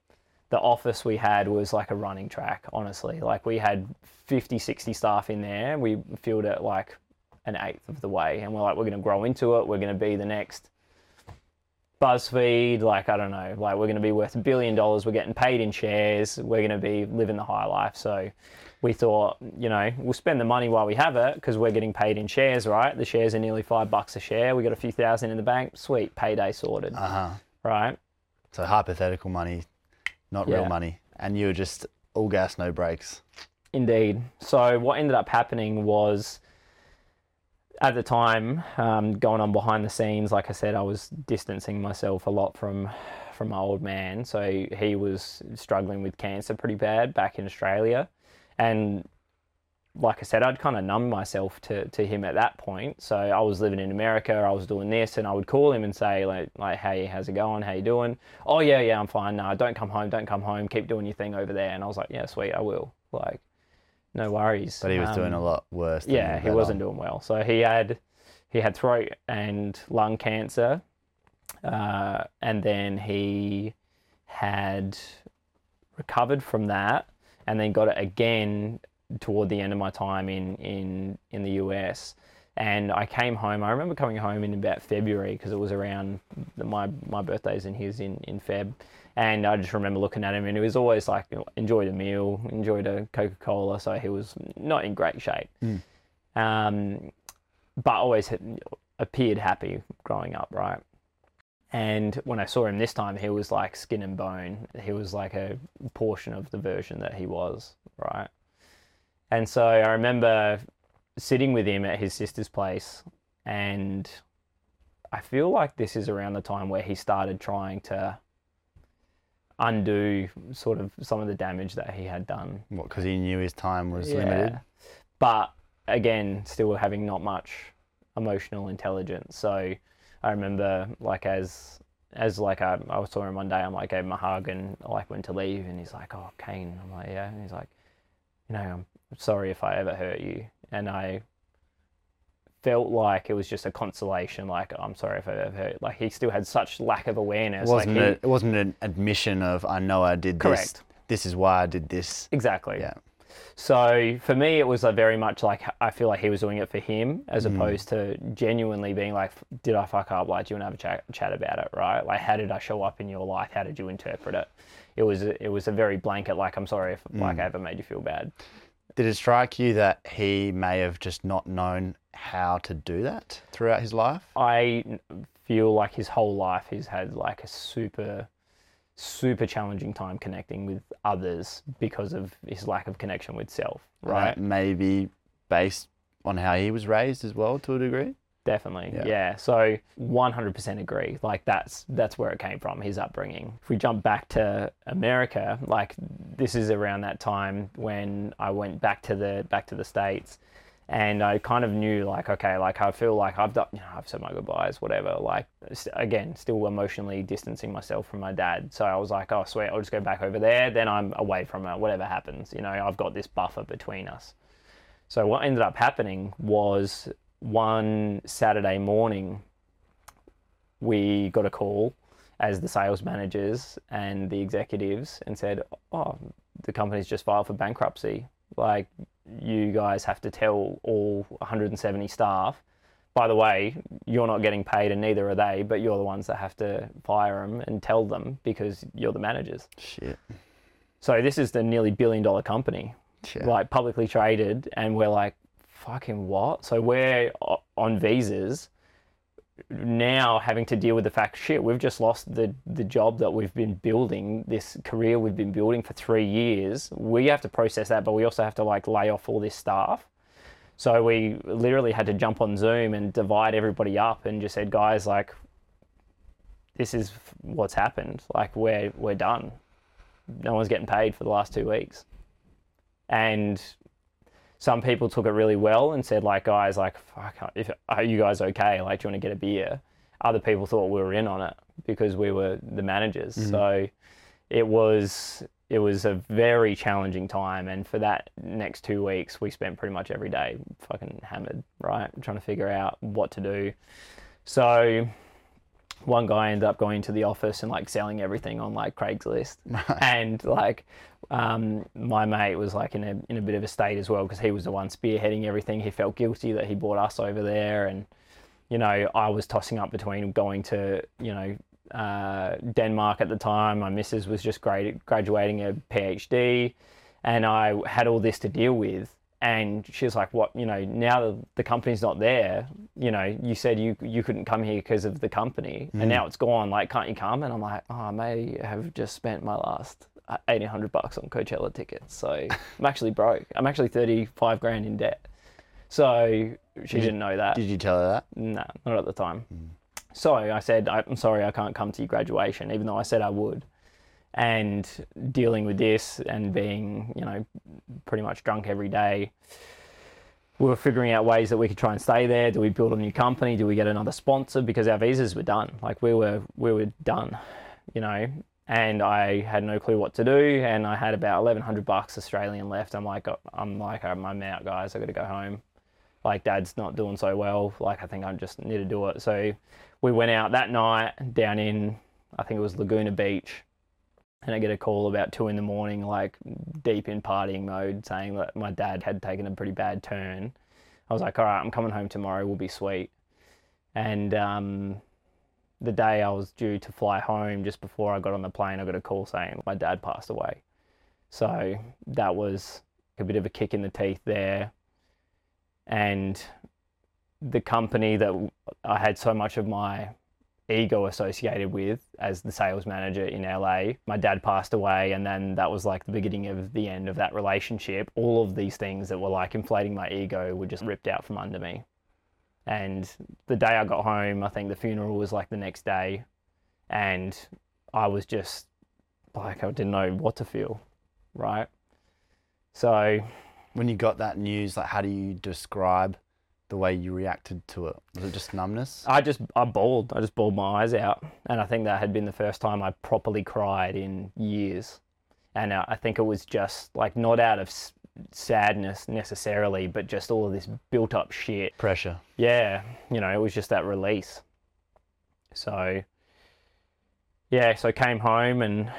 the office we had was like a running track, honestly. Like we had 50, 60 staff in there. We filled it like an eighth of the way. And we're like, we're going to grow into it. We're going to be the next BuzzFeed, like I don't know, like we're going to be worth a billion dollars. We're getting paid in shares. We're going to be living the high life. So we thought, you know, we'll spend the money while we have it because we're getting paid in shares, right? The shares are nearly five bucks a share. We got a few thousand in the bank. Sweet, payday sorted, Uh huh. right? So hypothetical money, not real money, and you were just all gas, no brakes. Indeed. So what ended up happening was, at the time, um, going on behind the scenes, like I said, I was distancing myself a lot from from my old man. So he was struggling with cancer pretty bad back in Australia, and like I said, I'd kind of numb myself to, to him at that point. So I was living in America, I was doing this, and I would call him and say like, like, hey, how's it going? How you doing? Oh yeah, yeah, I'm fine. No, don't come home, don't come home. Keep doing your thing over there. And I was like, yeah, sweet, I will. Like, no worries. But he was doing Um, a lot worse. than yeah, he wasn't doing well. So he had he had throat and lung cancer, uh, and then he had recovered from that, and then got it again toward the end of my time in in in the US. And I came home. I remember coming home in about February because it was around the, my my birthday's and his in in Feb. And I just remember looking at him, and he was always like, enjoyed a meal, enjoyed a Coca Cola. So he was not in great shape, um, but always had, appeared happy growing up, right? And when I saw him this time, he was like skin and bone. He was like a portion of the version that he was, right? And so I remember sitting with him at his sister's place, and I feel like this is around the time where he started trying to undo sort of some of the damage that he had done. What? Because he knew his time was limited. But again, still having not much emotional intelligence. So I remember like as as like I, I saw him one day, I'm like gave him a hug and like went to leave and he's like, Oh Kane. I'm like, Yeah and he's like, you know, I'm sorry if I ever hurt you and I felt like it was just a consolation, like I'm sorry if I ever hurt like he still had such lack of awareness. It wasn't like he, it wasn't an admission of I know I did this. Correct. This is why I did this. Exactly. Yeah. So for me, it was a very much like I feel like he was doing it for him, as mm. opposed to genuinely being like, "Did I fuck up? Like, do you want to have a chat, chat about it? Right? Like, how did I show up in your life? How did you interpret it? It was it was a very blanket. Like, I'm sorry if like mm. I ever made you feel bad. Did it strike you that he may have just not known how to do that throughout his life? I feel like his whole life he's had like a super super challenging time connecting with others because of his lack of connection with self. Uh, right? That maybe based on how he was raised as well to a degree. Definitely, Yeah. yeah. So 100% agree. Like that's that's where it came from, his upbringing. If we jump back to America, like this is around that time when I went back to the back to the states, and I kind of knew like okay, like I feel like I've done, you know, I've said my goodbyes, whatever. Like st- again, still emotionally distancing myself from my dad. So I was like, oh sweet, I'll just go back over there. Then I'm away from it. Whatever happens, you know, I've got this buffer between us. So what ended up happening was one Saturday morning, we got a call as the sales managers and the executives and said, "Oh, the company's just filed for bankruptcy. Like, you guys have to tell all 170 staff. By the way, you're not getting paid, and neither are they. But you're the ones that have to fire them and tell them because you're the managers. Shit. So this is the nearly billion dollar company Yeah. like publicly traded, and we're like, fucking what? So we're on visas now, having to deal with the fact, shit, we've just lost the the job that we've been building, this career we've been building for three years. We have to process that, but we also have to like lay off all this staff. So we literally had to jump on Zoom and divide everybody up, and just said, guys, like, this is what's happened. Like, we're we're done. No one's getting paid for the last two weeks and some people took it really well and said like guys like fuck if are you guys okay? Like do you want to get a beer? Other people thought we were in on it because we were the managers. Mm-hmm. So it was it was a very challenging time. And for that next two weeks we spent pretty much every day fucking hammered right? Trying to figure out what to do. So one guy ended up going to the office and like selling everything on like Craigslist, <laughs> and like um, my mate was like in a in a bit of a state as well because he was the one spearheading everything. He felt guilty that he brought us over there, and you know I was tossing up between going to you know uh, Denmark at the time. My missus was just grad- graduating a PhD, and I had all this to deal with. And she was like, "What? You know, now the, the company's not there. You know, you said you you couldn't come here because of the company, and now it's gone. Like, can't you come?" And I'm like, "Oh, I may have just spent my last uh, eighteen hundred bucks on Coachella tickets, so I'm actually broke. I'm actually thirty five grand in debt." So she didn't know that. Did you tell her that? No, not at the time. So I said, I'm sorry, I can't come to your graduation, even though I said I would. And dealing with this and being, you know, pretty much drunk every day, we were figuring out ways that we could try and stay there. Do we build a new company? Do we get another sponsor? Because our visas were done. Like we were, we were done, you know. And I had no clue what to do. And I had about 1,100 bucks Australian left. I'm like, I'm like, I'm out, guys. I got to go home like dad's not doing so well like i think i just need to do it so we went out that night down in i think it was laguna beach And I get a call about two in the morning, like deep in partying mode, saying that my dad had taken a pretty bad turn. I was like, all right, I'm coming home tomorrow. We'll be sweet. And um, the day I was due to fly home, just before I got on the plane, I got a call saying my dad passed away. So that was a bit of a kick in the teeth there. And the company that I had so much of my ego associated with as the sales manager in LA. My dad passed away, and then that was like the beginning of the end of that relationship. All of these things that were like inflating my ego were just ripped out from under me. And the day I got home, I think the funeral was like the next day, and I was just like, I didn't know what to feel, right? So, When you got that news, like how do you describe the way you reacted to it? Was it just numbness? I just I bawled. I just bawled my eyes out, and I think that had been the first time I properly cried in years. And I think it was just like not out of sadness necessarily, but just all of this built up shit. Pressure. Yeah, you know, it was just that release. So yeah, so I came home and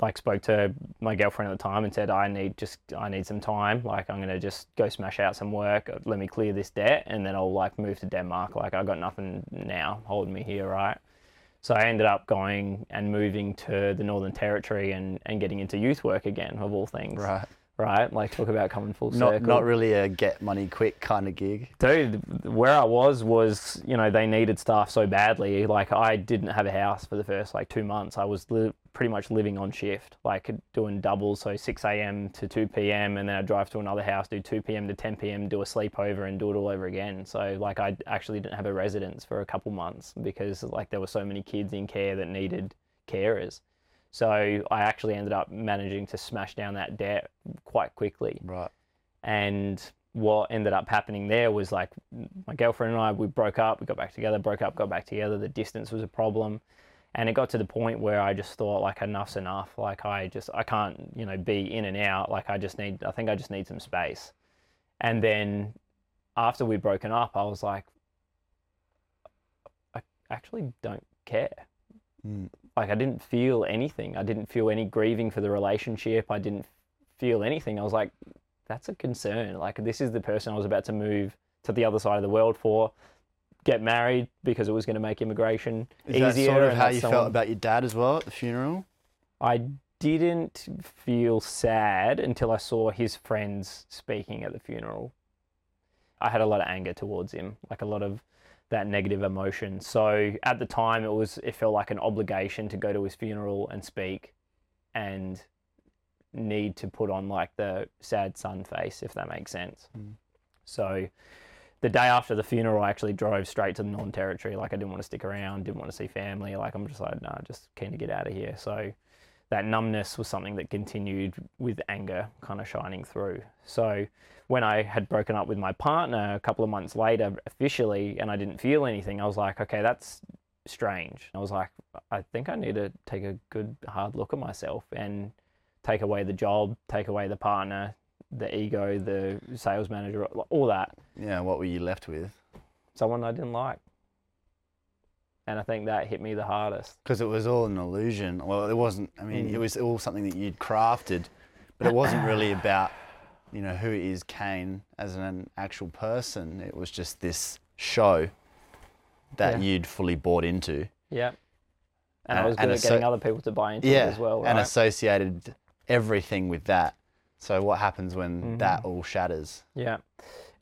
like spoke to my girlfriend at the time and said I need just I need some time. Like I'm gonna just go smash out some work. Let me clear this debt and then I'll like move to Denmark. Like I got nothing now holding me here, right? So I ended up going and moving to the Northern Territory and, and getting into youth work again, of all things. Right. Right? Like talk about coming full Not circle. not really a get money quick kind of gig. dude where i was was you know they needed staff so badly. Like i didn't have a house for the first like two months. I was li- pretty much living on shift like doing doubles so 6 a.m to 2 p.m and then i'd drive to another house do 2 p.m to 10 p.m do a sleepover and do it all over again. So like i actually didn't have a residence for a couple months because like there were so many kids in care that needed carers so i actually ended up managing to smash down that debt quite quickly. Right. and what ended up happening there was like my girlfriend and I we broke up we got back together broke up got back together. The distance was a problem. And it got to the point where I just thought like enough's enough. Like I just I can't you know be in and out. Like I just need I think I just need some space. And then after we'd broken up I was like I actually don't care. Mm. Like I didn't feel anything. I didn't feel any grieving for the relationship. I didn't feel anything. I was like, that's a concern. Like this is the person I was about to move to the other side of the world for, get married because it was going to make immigration Is easier. that sort of how you someone- felt about your dad as well at the funeral? I didn't feel sad until I saw his friends speaking at the funeral. I had a lot of anger towards him, like a lot of that negative emotion. So at the time, it was it felt like an obligation to go to his funeral and speak, and need to put on like the sad son face, if that makes sense. Mm. So the day after the funeral, I actually drove straight to the Northern Territory. Like I didn't want to stick around, didn't want to see family. Like I'm just like, nah, just keen to get out of here. So that numbness was something that continued with anger kind of shining through. So when I had broken up with my partner a couple of months later officially and I didn't feel anything, I was like, okay, that's strange. I was like, I think I need to take a good hard look at myself and take away the job, take away the partner, the ego, the sales manager, all that. Yeah, what were you left with? Someone I didn't like. And I think that hit me the hardest. Because it was all an illusion. Well, it wasn't. I mean, Mm. it was all something that you'd crafted, but it wasn't really <coughs> about, you know, who is Kane as an actual person. It was just this show that Yeah. you'd fully bought into. Yeah. And I Uh, was good and at asso- getting other people to buy into yeah, it as well. and associated everything with that. So what happens when Mm-hmm. that all shatters? Yeah.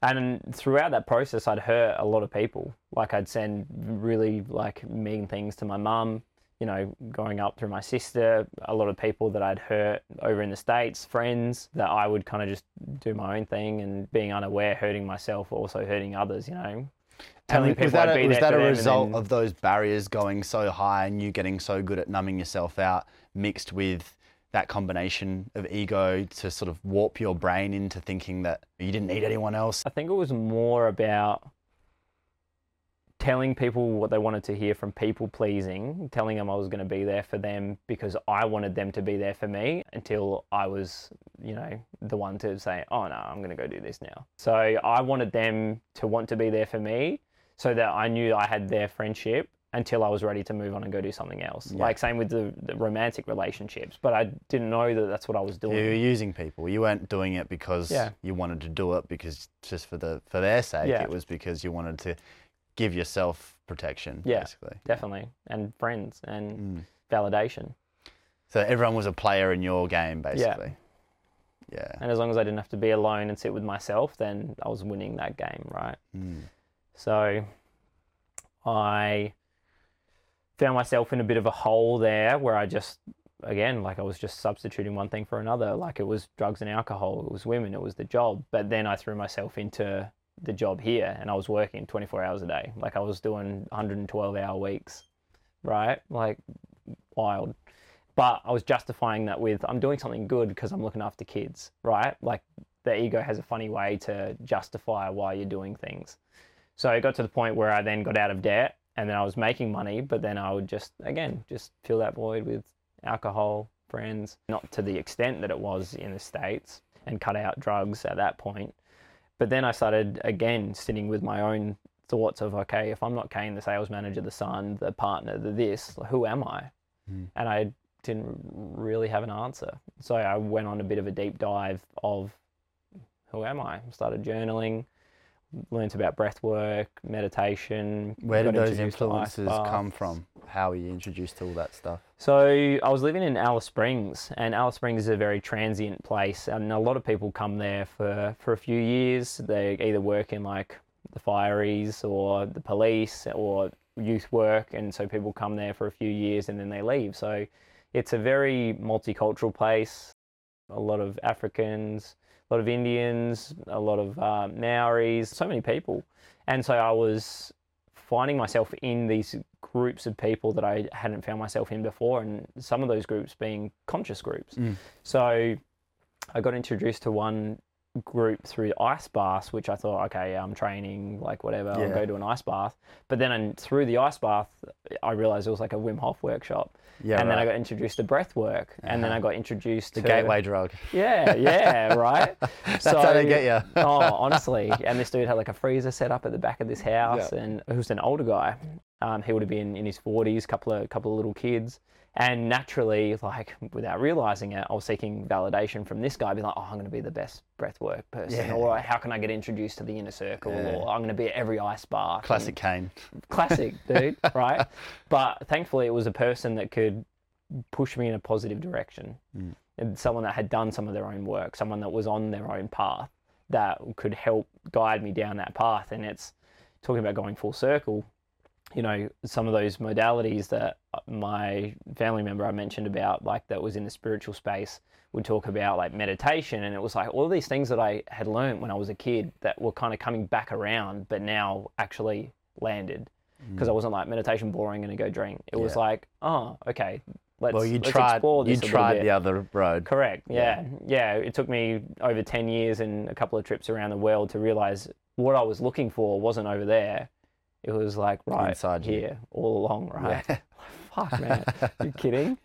And throughout that process, I'd hurt a lot of people. Like I'd send really like mean things to my mum, you know, growing up through my sister, a lot of people that I'd hurt over in the States, friends that I would kind of just do my own thing and being unaware, hurting myself, also hurting others, you know. Telling And people was that, I'd a, was that a result then- of those barriers going so high and you getting so good at numbing yourself out, mixed with that combination of ego to sort of warp your brain into thinking that you didn't need anyone else? I think it was more about telling people what they wanted to hear from people pleasing, telling them I was going to be there for them because I wanted them to be there for me until I was, you know, the one to say, oh no, I'm going to go do this now. So I wanted them to want to be there for me so that I knew I had their friendship until I was ready to move on and go do something else. Like same with the, the romantic relationships, but I didn't know that that's what I was doing. You were using people. You weren't doing it because Yeah. you wanted to do it because just for the for their sake. Yeah. It was because you wanted to give yourself protection. Yeah. Basically. Definitely, and friends and Mm. validation. So everyone was a player in your game, basically. Yeah. And as long as I didn't have to be alone and sit with myself, then I was winning that game, right? Mm. So I found myself in a bit of a hole there where I just, again, like I was just substituting one thing for another. Like it was drugs and alcohol, it was women, it was the job. But then I threw myself into the job here and I was working 24 hours a day. Like I was doing 112 hour weeks, right? Like wild. But I was justifying that with I'm doing something good because I'm looking after kids, right? Like the ego has a funny way to justify why you're doing things. So it got to the point where I then got out of debt and then I was making money, but then I would just, again, just fill that void with alcohol, friends, not to the extent that it was in the States and cut out drugs at that point. But then I started again sitting with my own thoughts of, okay, if I'm not Kane, the sales manager, the son, the partner, the this, who am I? Mm. And I didn't really have an answer. So I went on a bit of a deep dive of who am I? Started journaling, learnt about breath work, meditation. Where did those introduced to ice influences come from? How were you introduced to all that stuff? So I was living in Alice Springs, and Alice Springs is a very transient place, and a lot of people come there for for a few years. They either work in like the fireys or the police or youth work, and so people come there for a few years and then they leave. So it's a very multicultural place. A lot of Africans, a lot of Indians, a lot of uh, Maoris, so many people, and so I was finding myself in these groups of people that I hadn't found myself in before, and some of those groups being conscious groups. Mm. So I got introduced to one group through ice baths, which I thought, okay, I'm training, like whatever, I'll go to an ice bath. But then and through the ice bath, I realized it was like a Wim Hof workshop. Yeah, and then I got introduced to breath work, and then Uh-huh. I got introduced the to gateway drug. Yeah, yeah, <laughs> right. That's how they get you. oh, honestly. And this dude had like a freezer set up at the back of this house, Yeah. and who's an older guy. Um, he would have been in his forties, couple of couple of little kids, and naturally, like without realizing it, I was seeking validation from this guy, being like, "Oh, I'm going to be the best breathwork person," Yeah. or "How can I get introduced to the inner circle?" Yeah. or "I'm going to be at every ice bar." Classic Kane. classic, <laughs> dude, right? But thankfully, it was a person that could push me in a positive direction. Mm. And someone that had done some of their own work, someone that was on their own path that could help guide me down that path. And it's talking about going full circle, you know, some of those modalities that my family member I mentioned about, like that was in the spiritual space, would talk about like meditation. And it was like all of these things that I had learned when I was a kid that were kind of coming back around, but now actually landed. Because I wasn't like meditation boring and go drink. It was Mm. Like, oh, okay, let's, well, you let's tried. You tried the other road. Correct. Yeah. yeah. It took me over 10 years and a couple of trips around the world to realize what I was looking for wasn't over there. It was like right Inside you. here all along, right? Yeah. Fuck, man. <laughs> you kidding?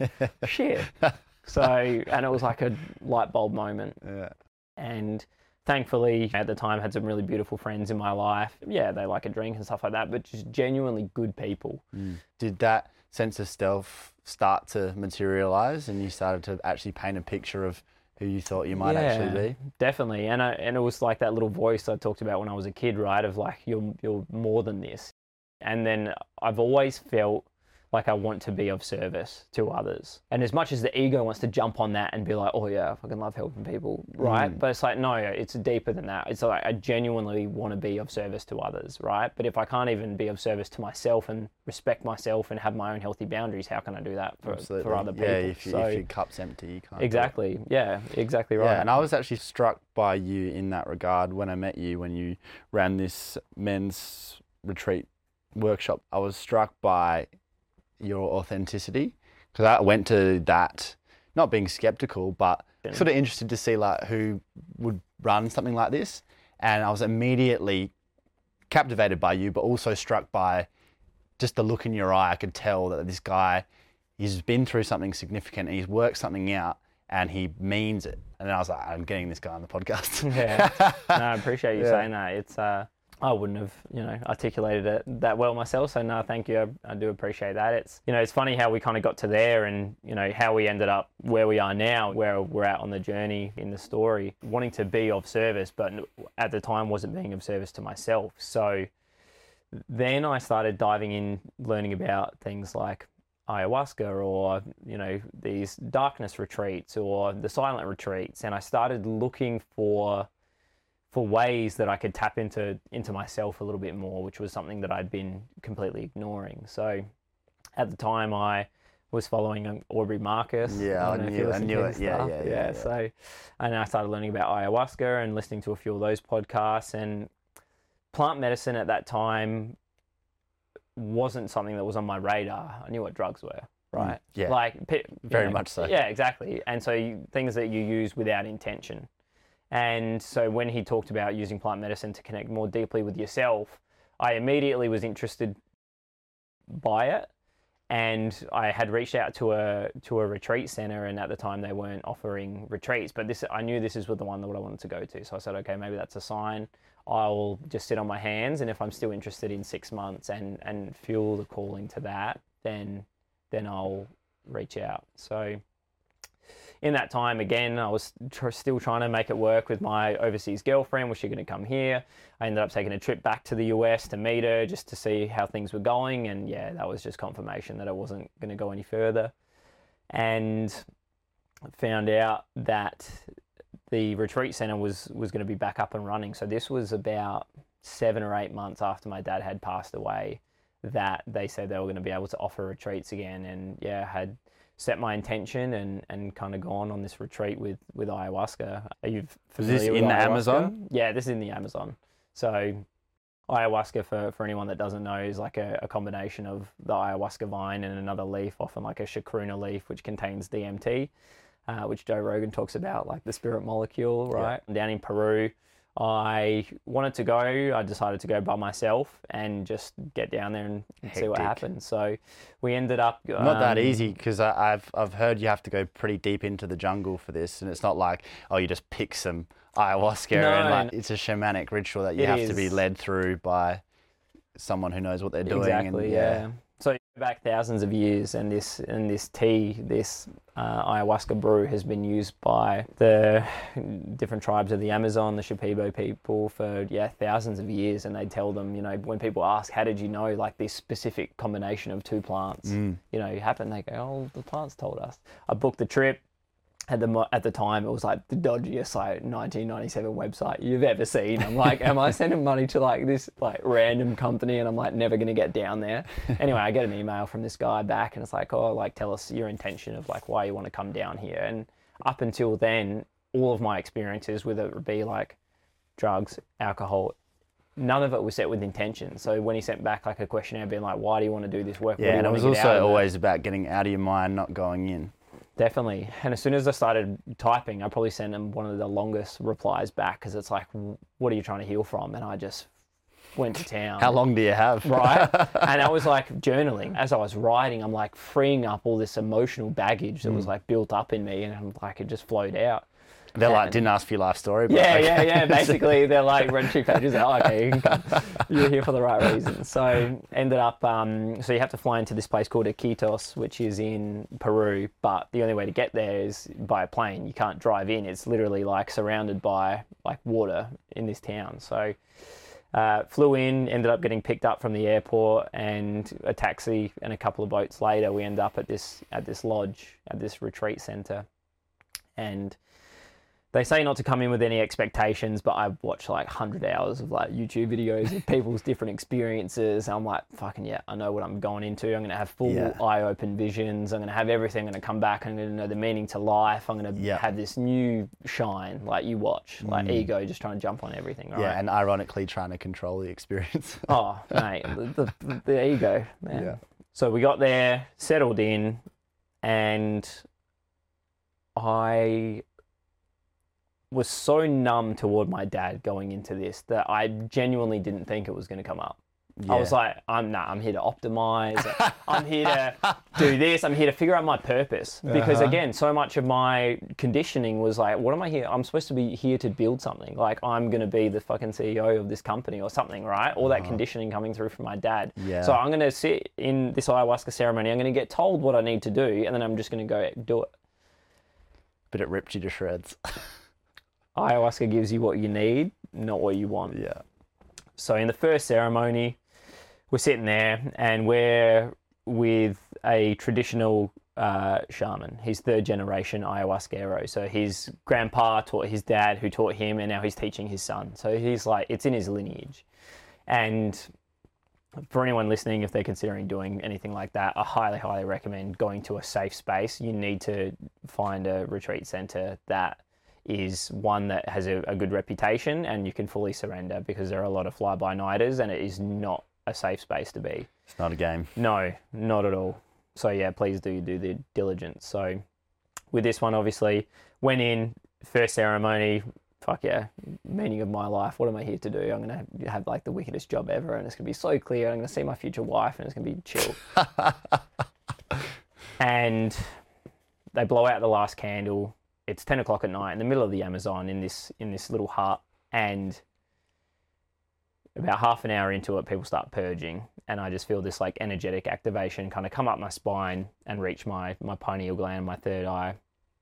Shit. <laughs> So, and it was like a light bulb moment. Yeah. And thankfully, at the time, had some really beautiful friends in my life. Yeah, they like a drink and stuff like that, but just genuinely good people. Mm. Did that sense of self start to materialize, and you started to actually paint a picture of who you thought you might actually be? Definitely, and I, and it was like that little voice I talked about when I was a kid, right? Of like you're you're more than this, and then I've always felt like I want to be of service to others, and as much as the ego wants to jump on that and be like, oh yeah, I fucking love helping people, right? Mm. But it's like no, it's deeper than that. It's like I genuinely want to be of service to others, right? But if I can't even be of service to myself and respect myself and have my own healthy boundaries, how can I do that for, Absolutely. for other people? Yeah, if, you, So- if your cup's empty, you can't. exactly, yeah, exactly right. Yeah, and I was actually struck by you in that regard when I met you when you ran this men's retreat workshop. I was struck by your authenticity because I went to that not being skeptical, but sort of interested to see like who would run something like this, and I was immediately captivated by you, but also struck by just the look in your eye. I could tell that this guy, he's been through something significant he's worked something out and he means it. And then I was like, I'm getting this guy on the podcast. Yeah. no, I <laughs> appreciate you Yeah. saying that. It's uh, I wouldn't have, you know, articulated it that well myself. So no, thank you. I, I do appreciate that. It's, you know, it's funny how we kind of got to there, and you know how we ended up where we are now, where we're at on the journey in the story, wanting to be of service, but at the time wasn't being of service to myself. So then I started diving in, learning about things like ayahuasca or you know these darkness retreats or the silent retreats, and I started looking for for ways that I could tap into into myself a little bit more, which was something that I'd been completely ignoring. So at the time, I was following um, Aubrey Marcus. Yeah, I, I knew, I knew it. Yeah, yeah, yeah, yeah, So, and I started learning about ayahuasca and listening to a few of those podcasts. And plant medicine at that time wasn't something that was on my radar. I knew what drugs were, mm, right? Yeah, like very know, much so. Yeah, exactly. And so you, things that you use without intention. And so when he talked about using plant medicine to connect more deeply with yourself, I immediately was interested by it. And I had reached out to a to a retreat center, and at the time they weren't offering retreats. But this, I knew this is the one that I wanted to go to. So I said, okay, maybe that's a sign. I'll just sit on my hands, and if I'm still interested in six months and and feel the calling to that, then then I'll reach out. So in that time, again, I was tr- still trying to make it work with my overseas girlfriend. Was she going to come here? I ended up taking a trip back to the US to meet her just to see how things were going. And yeah, that was just confirmation that it wasn't going to go any further. And found out that the retreat center was was going to be back up and running. So this was about seven or eight months after my dad had passed away that they said they were going to be able to offer retreats again. And yeah, had set my intention and, and kind of gone on this retreat with, with ayahuasca. Are you familiar is this in the Amazon? Yeah, this is in the Amazon. So ayahuasca, for, for anyone that doesn't know, is like a, a combination of the ayahuasca vine and another leaf, often like a chacruna leaf, which contains DMT, uh, which Joe Rogan talks about, like the spirit molecule, right? Yeah. Down in Peru, I wanted to go. I decided to go by myself and just get down there and see what happens. So we ended up um, not that um, easy because I've I've heard you have to go pretty deep into the jungle for this, and it's not like oh you just pick some ayahuasca no, and like it's a shamanic ritual that you have is. to be led through by someone who knows what they're doing. Exactly. And, yeah. yeah. Back thousands of years, and this and this tea, this uh, ayahuasca brew, has been used by the different tribes of the Amazon, the Shipibo people, for yeah thousands of years. And they tell them, you know, when people ask, "How did you know like this specific combination of two plants?" Mm. You know, happened. They go, "Oh, the plants told us." I booked the trip at the at the time it was like the dodgiest like 1997 website you've ever seen. I'm like, am I sending money to like this like random company and I'm like never gonna get down there? anyway, I get an email from this guy back and it's like, oh, like tell us your intention of like why you want to come down here. And up until then, all of my experiences with it would be like drugs, alcohol. None of it was set with intention. So when he sent back like a questionnaire being like, why do you want to do this work? Yeah, and it was also always about getting out of your mind, not going in. Definitely. And as soon as I started typing, I probably sent him one of the longest replies back because it's like, what are you trying to heal from? And I just went to town. How long do you have? right. <laughs> and I was like journaling. As I was writing, I'm like freeing up all this emotional baggage that mm. was like built up in me and I'm like, it just flowed out. They're like, didn't ask for your life story. But yeah, okay. yeah, yeah. <laughs> Basically, they're like, read two pages. Oh, okay, you are <laughs> here for the right reason. So ended up, um, so you have to fly into this place called Iquitos, which is in Peru. But the only way to get there is by a plane. You can't drive in. It's literally like surrounded by like water in this town. So uh, flew in, ended up getting picked up from the airport, and a taxi and a couple of boats later, we end up at this at this lodge at this retreat center, and they say not to come in with any expectations, but I've watched like 100 hours of like YouTube videos of people's <laughs> different experiences. I'm like, fucking yeah, I know what I'm going into. I'm going to have full yeah. eye open visions. I'm going to have everything. I'm going to come back. I'm going to know the meaning to life. I'm going to have this new shine, like you watch, like mm. ego just trying to jump on everything. Right? Yeah, and ironically trying to control the experience. <laughs> oh, mate, the, the, the ego, man. Yeah. So we got there, settled in, and I was so numb toward my dad going into this that I genuinely didn't think it was going to come up. I was like, I'm nah, I'm here to optimize. <laughs> I'm here to do this. I'm here to figure out my purpose. Because Uh-huh. again, so much of my conditioning was like, what am I here? I'm supposed to be here to build something. Like I'm gonna be the fucking CEO of this company or something, right? All that conditioning coming through from my dad. Uh-huh. Yeah. So I'm gonna sit in this ayahuasca ceremony. I'm gonna get told what I need to do, and then I'm just gonna go do it. But it ripped you to shreds. <laughs> Ayahuasca gives you what you need, not what you want. yeah. So in the first ceremony, we're sitting there and we're with a traditional uh, shaman. He's third generation ayahuasquero. So his grandpa taught his dad, who taught him, and now he's teaching his son. So he's like, it's in his lineage. And for anyone listening, if they're considering doing anything like that, I highly, highly recommend going to a safe space. You need to find a retreat center that is one that has a, a good reputation and you can fully surrender because there are a lot of fly by nighters and it is not a safe space to be. It's not a game. No, not at all. So yeah, please do do the diligence. So with this one, obviously, went in first ceremony. Fuck yeah, meaning of my life. What am I here to do? I'm gonna have like the wickedest job ever, and it's gonna be so clear. I'm gonna see my future wife, and it's gonna be chill. <laughs> and they blow out the last candle. It's ten o'clock at night in the middle of the Amazon in this in this little hut, and about half an hour into it, people start purging, and I just feel this like energetic activation kind of come up my spine and reach my my pineal gland, my third eye.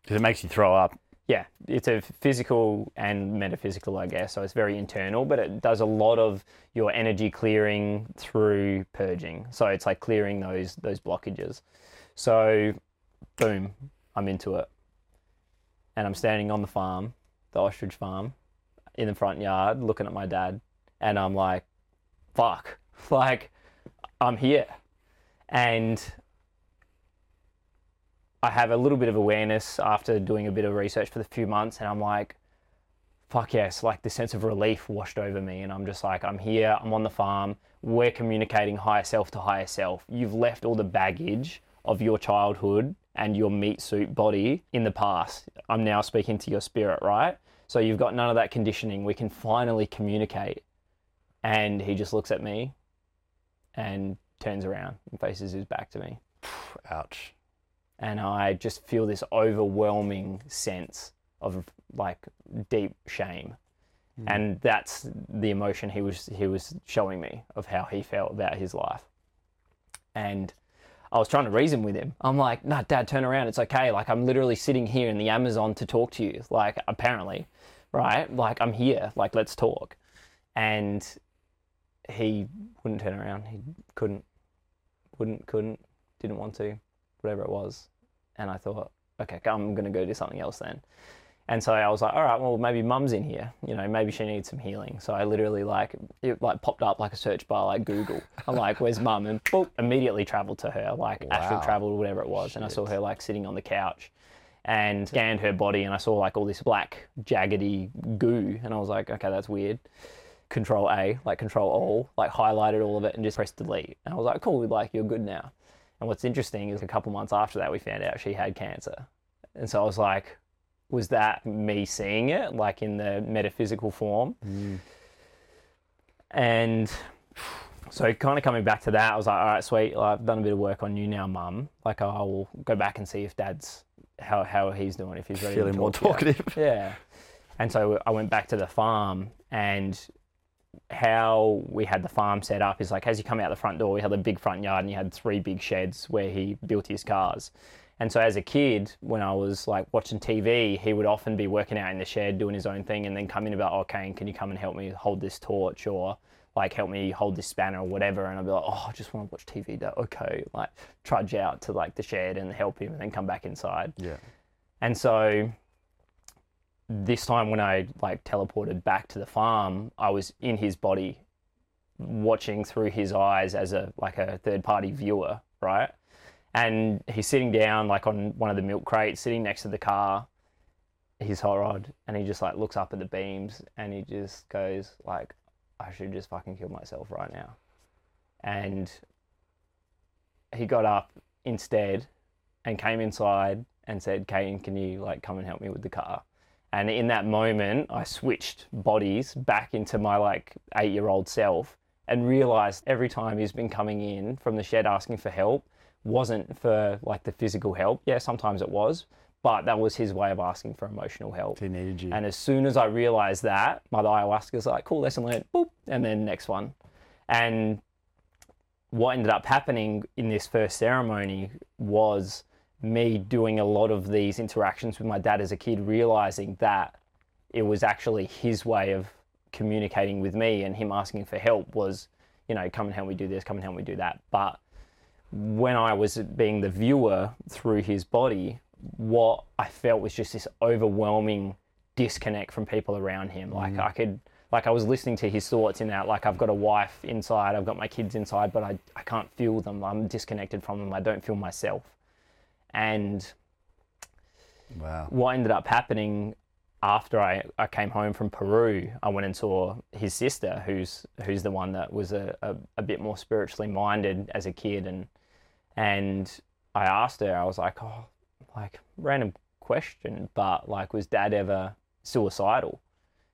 Because it makes you throw up. Yeah, it's a physical and metaphysical, I guess. So it's very internal, but it does a lot of your energy clearing through purging. So it's like clearing those those blockages. So, boom, I'm into it, and I'm standing on the farm, the ostrich farm, in the front yard, looking at my dad, and I'm like, fuck, <laughs> like, I'm here. And I have a little bit of awareness after doing a bit of research for the few months, and I'm like, fuck yes, like this sense of relief washed over me. And I'm just like, I'm here, I'm on the farm, we're communicating higher self to higher self. You've left all the baggage of your childhood and your meat suit body in the past. I'm now speaking to your spirit, right? So you've got none of that conditioning. We can finally communicate. And he just looks at me and turns around and faces his back to me. Ouch. And I just feel this overwhelming sense of like deep shame. Hmm. And that's the emotion he was he was showing me of how he felt about his life. And I was trying to reason with him. I'm like, nah, dad, turn around. It's okay. Like, I'm literally sitting here in the Amazon to talk to you. Like, apparently, right? Like, I'm here. Like, let's talk. And he wouldn't turn around. He couldn't, wouldn't, couldn't, didn't want to, whatever it was. And I thought, okay, I'm going to go do something else then. And so I was like, all right, well, maybe mum's in here. You know, maybe she needs some healing. So I literally like, it like popped up like a search bar, like Google. I'm like, where's mum? And boop, immediately traveled to her, like astral Wow. traveled, whatever it was. And I saw her like sitting on the couch and scanned her body and I saw like all this black, jaggedy goo. And I was like, okay, that's weird. Control A, like control all, like highlighted all of it and just pressed delete. And I was like, cool, like you're good now. And what's interesting is a couple months after that, we found out she had cancer. And so I was like, was that me seeing it, like in the metaphysical form? Mm. And so, kind of coming back to that, I was like, all right, sweet. I've done a bit of work on you now, mum. Like, I will go back and see if dad's how how he's doing, if he's ready Feeling to more talk to you. talkative. <laughs> Yeah. And so I went back to the farm and how we had the farm set up is like as you come out the front door, we had a big front yard and you had three big sheds where he built his cars. And so as a kid, when I was like watching TV, he would often be working out in the shed doing his own thing and then come in about, oh, Kane, can you come and help me hold this torch or like help me hold this spanner or whatever? And I'd be like, oh, I just want to watch TV. Dad." Okay, like trudge out to like the shed and help him and then come back inside. Yeah. And so this time when I like teleported back to the farm, I was in his body watching through his eyes as a like a third party viewer, right? And he's sitting down like on one of the milk crates, sitting next to the car, his hot rod, and he just like looks up at the beams and he just goes like, I should just fucking kill myself right now. And he got up instead and came inside and said, Kane, can you like come and help me with the car? And in that moment, I switched bodies back into my like eight year old self and realized every time he's been coming in from the shed asking for help wasn't for like the physical help. Yeah, sometimes it was, but that was his way of asking for emotional help. He needed you. And as soon as I realized that, Mother Ayahuasca's like, cool, lesson learned, boop, and then next one. And what ended up happening in this first ceremony was me doing a lot of these interactions with my dad as a kid, realizing that it was actually his way of communicating with me and him asking for help was, you know, come and help me do this, come and help me do that. But when I was being the viewer through his body, what I felt was just this overwhelming disconnect from people around him. Like mm. I could, like I was listening to his thoughts in that, like I've got a wife inside, I've got my kids inside, but I, I can't feel them. I'm disconnected from them. I don't feel myself. And wow. what ended up happening after I, I came home from Peru, I went and saw his sister, who's who's the one that was a, a, a bit more spiritually minded as a kid, and and I asked her, I was like, oh, like random question, but like, was Dad ever suicidal?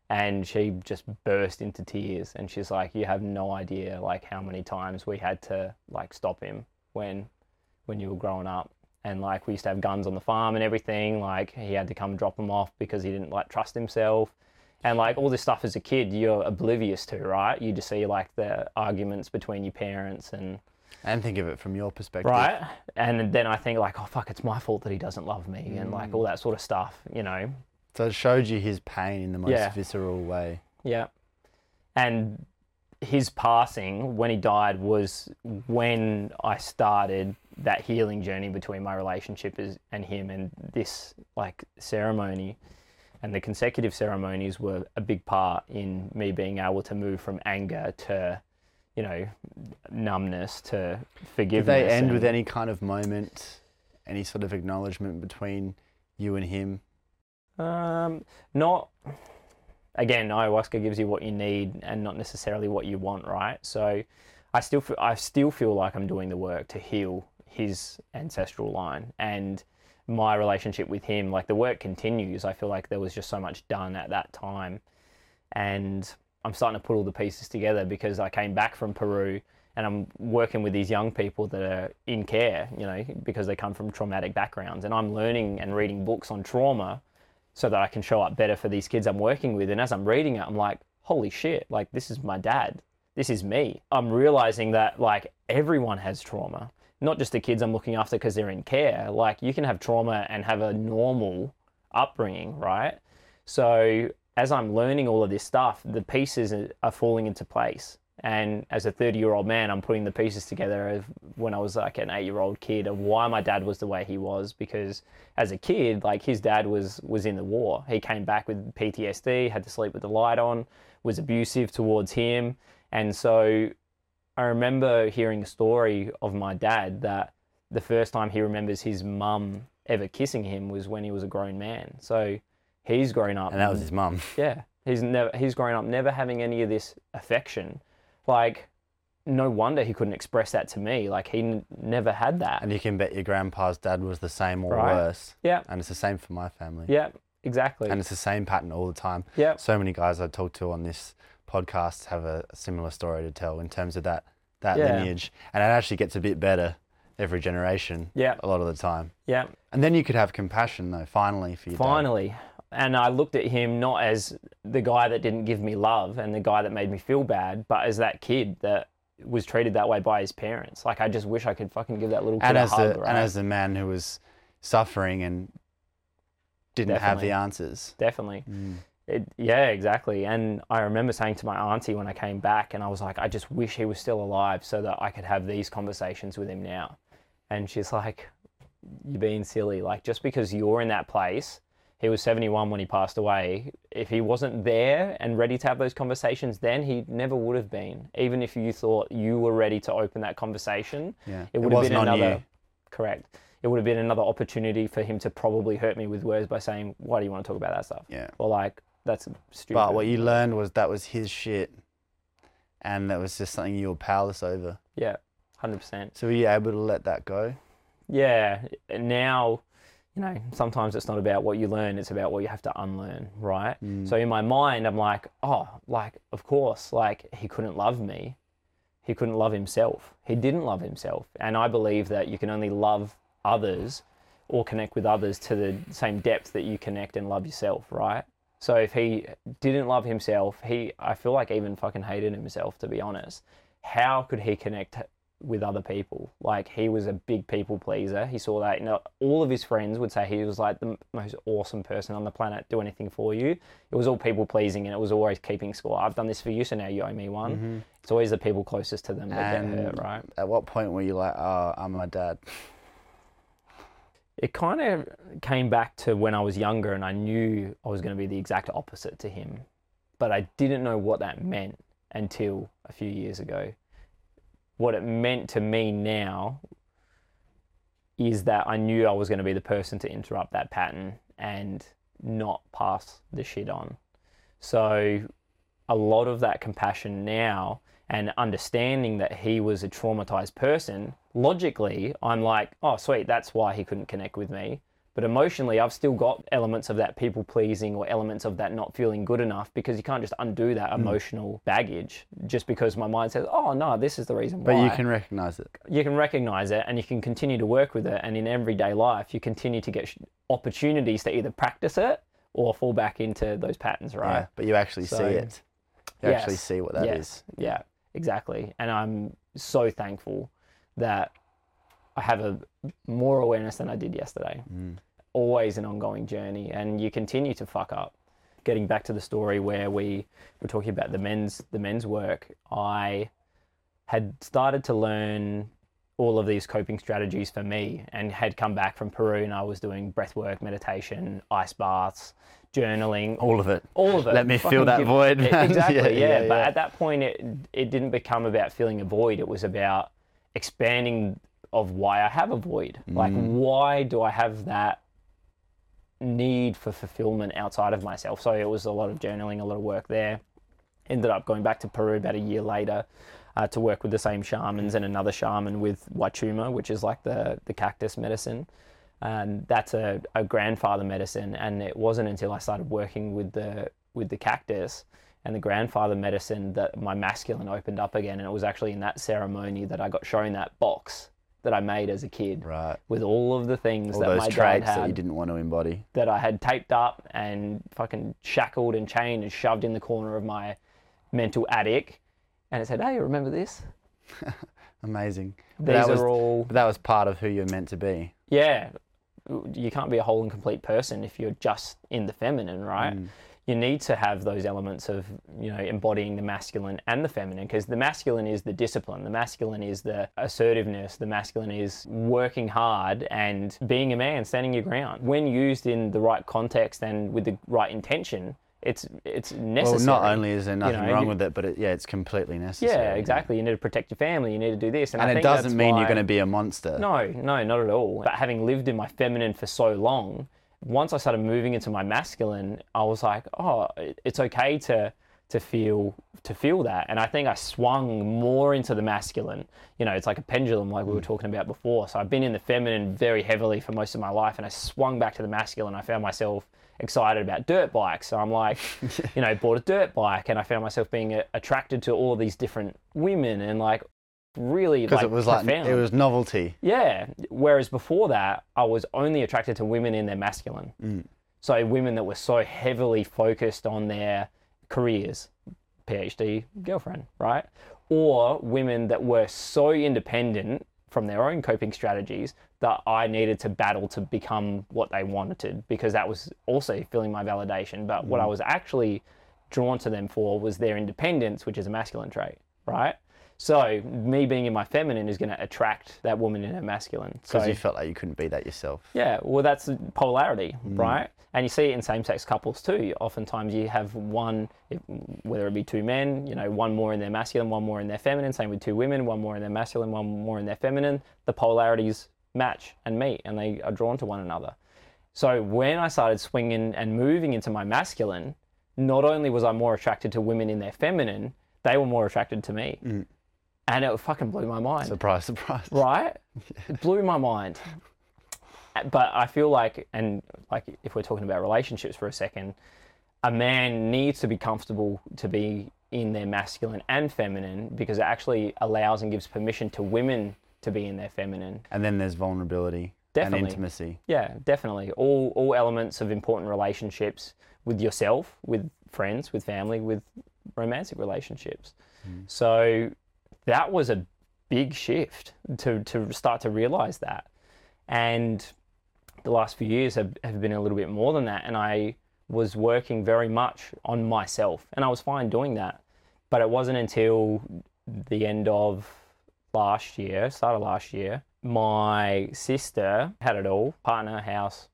And she just burst into tears, and she's like, you have no idea like how many times we had to like stop him when when you were growing up. And like we used to have guns on the farm and everything. Like he had to come drop them off because he didn't like trust himself. And like all this stuff as a kid you're oblivious to right? You just see like the arguments between your parents and And think of it from your perspective. right and then i think like oh fuck it's my fault that he doesn't love me and like all mm. that sort of stuff you know So it showed you his pain in the most Yeah. visceral way. Yeah. And his passing when he died was when I started that healing journey between my relationship is, and him and this like ceremony and the consecutive ceremonies were a big part in me being able to move from anger to you know numbness to forgiveness. Did they end with any kind of moment, any sort of acknowledgement between you and him? Um, not. Again, ayahuasca gives you what you need and not necessarily what you want, right? So, I still feel, I still feel like I'm doing the work to heal his ancestral line and my relationship with him. Like the work continues. I feel like there was just so much done at that time, and I'm starting to put all the pieces together because I came back from Peru and I'm working with these young people that are in care, you know, because they come from traumatic backgrounds, and I'm learning and reading books on trauma so that I can show up better for these kids I'm working with. And as I'm reading it, I'm like, holy shit, like this is my dad. This is me. I'm realizing that like everyone has trauma, not just the kids I'm looking after because they're in care. Like you can have trauma and have a normal upbringing, right? So as I'm learning all of this stuff, the pieces are- falling into place. And as a 30 year old man, I'm putting the pieces together of when I was like an eight year old kid of why my dad was the way he was. Because as a kid, like his dad was was in the war. He came back with PTSD, had to sleep with the light on, was abusive towards him, and so I remember hearing a story of my dad that the first time he remembers his mum ever kissing him was when he was a grown man. So he's grown up And that was his mum. <laughs> yeah, he's never he's grown up never having any of this affection. Like, no wonder he couldn't express that to me. Like he n- never had that. And you can bet your grandpa's dad was the same or Right. worse. Yeah, And it's the same for my family. yeah, exactly. And it's the same pattern all the time. yeah, So many guys I talk to on this podcast have a similar story to tell in terms of that that Yeah. lineage. And it actually gets a bit better every generation. Yeah. A lot of the time. yeah. And then you could have compassion though, finally for your dad. And I looked at him not as the guy that didn't give me love and the guy that made me feel bad, but as that kid that was treated that way by his parents. Like I just wish I could fucking give that little kid And a hug, the right? and as the man who was suffering and didn't have the answers. Definitely. Mm. It, yeah, exactly. And I remember saying to my auntie when I came back, and I was like, I just wish he was still alive so that I could have these conversations with him now. And she's like, You're being silly. Like, just because you're in that place, he was 71 when he passed away. If he wasn't there and ready to have those conversations, then he never would have been. Even if you thought you were ready to open that conversation, Yeah. it It would have been another. you. Correct. It would have been another opportunity for him to probably hurt me with words by saying, "Why do you want to talk about that stuff?" Yeah. Or like, "That's stupid." But what you learned was that was his shit. And that was just something you were powerless over. Yeah, hundred percent. So were you able to let that go? Yeah. Now, you know, sometimes it's not about what you learn; it's about what you have to unlearn, right? Mm. So in my mind, I'm like, "Oh, like of course, like he couldn't love me." he couldn't love himself. He didn't love himself. And I believe that you can only love others or connect with others to the same depth that you connect and love yourself, right? So if he didn't love himself, he I feel like even fucking hated himself to be honest. How could he connect with other people? Like he was a big people pleaser. He saw that you know, all of his friends would say he was like the most awesome person on the planet. Do anything for you. It was all people pleasing and it was always keeping score. I've done this for you, so now you owe me one. Mm-hmm. It's always the people closest to them that get hurt, right? At what point were you like, oh, I'm my dad? it kind of came back to when I was younger and I knew I was going to be the exact opposite to him. But I didn't know what that meant until a few years ago. What it meant to me now is that I knew I was going to be the person to interrupt that pattern and not pass the shit on. So a lot of that compassion now and understanding that he was a traumatized person, logically, I'm like, oh, sweet, that's why he couldn't connect with me. But emotionally, I've still got elements of that people pleasing or elements of that not feeling good enough because you can't just undo that emotional baggage just because my mind says, oh, no, this is the reason But why. But you can recognize it. you can recognize it and you can continue to work with it. And in everyday life, you continue to get opportunities to either practice it or fall back into those patterns, right? Yeah, but you actually So- see it. You actually see what that is. yes, Yeah, exactly. And I'm so thankful that I have a more awareness than I did yesterday. Mm. Always an ongoing journey, and you continue to fuck up. Getting back to the story where we were talking about the men's the men's work, I had started to learn all of these coping strategies for me and had come back from Peru and I was doing breath work, meditation, ice baths, journaling, All of it. all of it. Let me Fucking fill that give- void. <laughs> <laughs> Exactly, Yeah, yeah, yeah, But at that point, it it didn't become about filling a void. It was about expanding of why I have a void. Like, Mm. why do I have that need for fulfillment outside of myself? So it was a lot of journaling, a lot of work there. Ended up going back to Peru about a year later. Uh, to work with the same shamans and another shaman with Wachuma, which is like the, the cactus medicine and that's a, a grandfather medicine and it wasn't until i started working with the with the cactus and the grandfather medicine that my masculine opened up again and it was actually in that ceremony that i got shown that box that i made as a kid Right. with all of the things All that those my dad traits had that you didn't want to embody. that i had taped up and fucking shackled and chained and shoved in the corner of my mental attic and it said hey remember this <laughs> Amazing. These that was, are all that was part of who you're meant to be. yeah, you can't be a whole and complete person if you're just in the feminine, right? Mm. You need to have those elements of, you know, embodying the masculine and the feminine because the masculine is the discipline, the masculine is the assertiveness, the masculine is working hard and being a man, standing your ground. When used in the right context and with the right intention, it's it's necessary. Well, not only is there nothing know, wrong you- with it, but it, yeah, it's completely necessary. yeah, exactly. You need to protect your family. You need to do this, and, And it doesn't mean you're going to be a monster. no, no, not at all. But having lived in my feminine for so long, once I started moving into my masculine, I was like, oh, it's okay to to feel to feel that. And I think I swung more into the masculine. You know, it's like a pendulum, like we were mm. talking about before. So I've been in the feminine very heavily for most of my life, and I swung back to the masculine. I found myself excited about dirt bikes. So I'm like, <laughs> you know, bought a dirt bike, and I found myself being attracted to all these different women, and like really Because like, it was like it was novelty. Yeah. Whereas before that, I was only attracted to women in their masculine. Mm. So women that were so heavily focused on their careers, PhD, girlfriend, right? Or women that were so independent from their own coping strategies that I needed to battle to become what they wanted because that was also filling my validation. But what I was actually drawn to them for was their independence, which is a masculine trait, right? So me being in my feminine is going to attract that woman in her masculine. So Because you felt like you couldn't be that yourself. yeah, well, that's polarity, Mm. right? And you see it in same-sex couples too. Oftentimes, you have one, whether it be two men, you know, one more in their masculine, one more in their feminine. Same with two women, one more in their masculine, one more in their feminine. The polarities match and meet, and they are drawn to one another. So when I started swinging and moving into my masculine, not only was I more attracted to women in their feminine, they were more attracted to me, Mm. And it fucking blew my mind Surprise, surprise. right? <laughs> It blew my mind. But I feel like, and like if we're talking about relationships for a second, a man needs to be comfortable to be in their masculine and feminine because it actually allows and gives permission to women to be in their feminine. And then there's vulnerability Definitely. and intimacy. Yeah, definitely. All all elements of important relationships with yourself, with friends, with family, with romantic relationships. Hmm. So that was a big shift to to start to realize that. And the last few years have, have been a little bit more than that. And I was working very much on myself. And I was fine doing that. But it wasn't until the end of last year, start of last year, my sister had it all partner, house,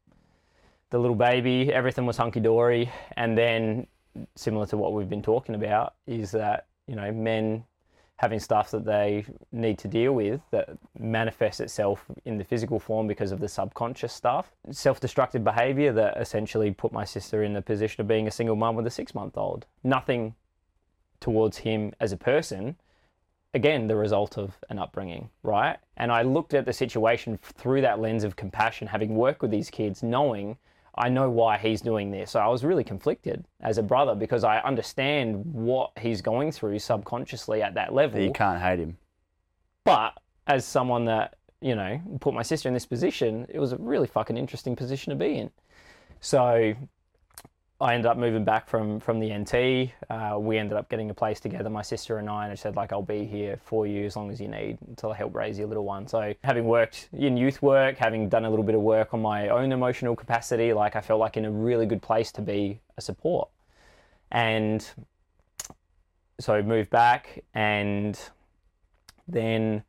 the little baby, everything was hunky dory. And then, similar to what we've been talking about, is that, you know, men having stuff that they need to deal with that manifests itself in the physical form because of the subconscious stuff. Self destructive behavior that essentially put my sister in the position of being a single mum with a six month old. Nothing towards him as a person, again, the result of an upbringing, right? And I looked at the situation through that lens of compassion, having worked with these kids, knowing I know why he's doing this. So I was really conflicted as a brother because I understand what he's going through subconsciously at that level. You can't hate him. But as someone that, you know, put my sister in this position, it was a really fucking interesting position to be in. So I ended up moving back from from the NT. Uh, we ended up getting a place together, my sister and I, and I said like I'll be here for you as long as you need until I help raise your little one. So having worked in youth work, having done a little bit of work on my own emotional capacity, like I felt like in a really good place to be a support. And so moved back and then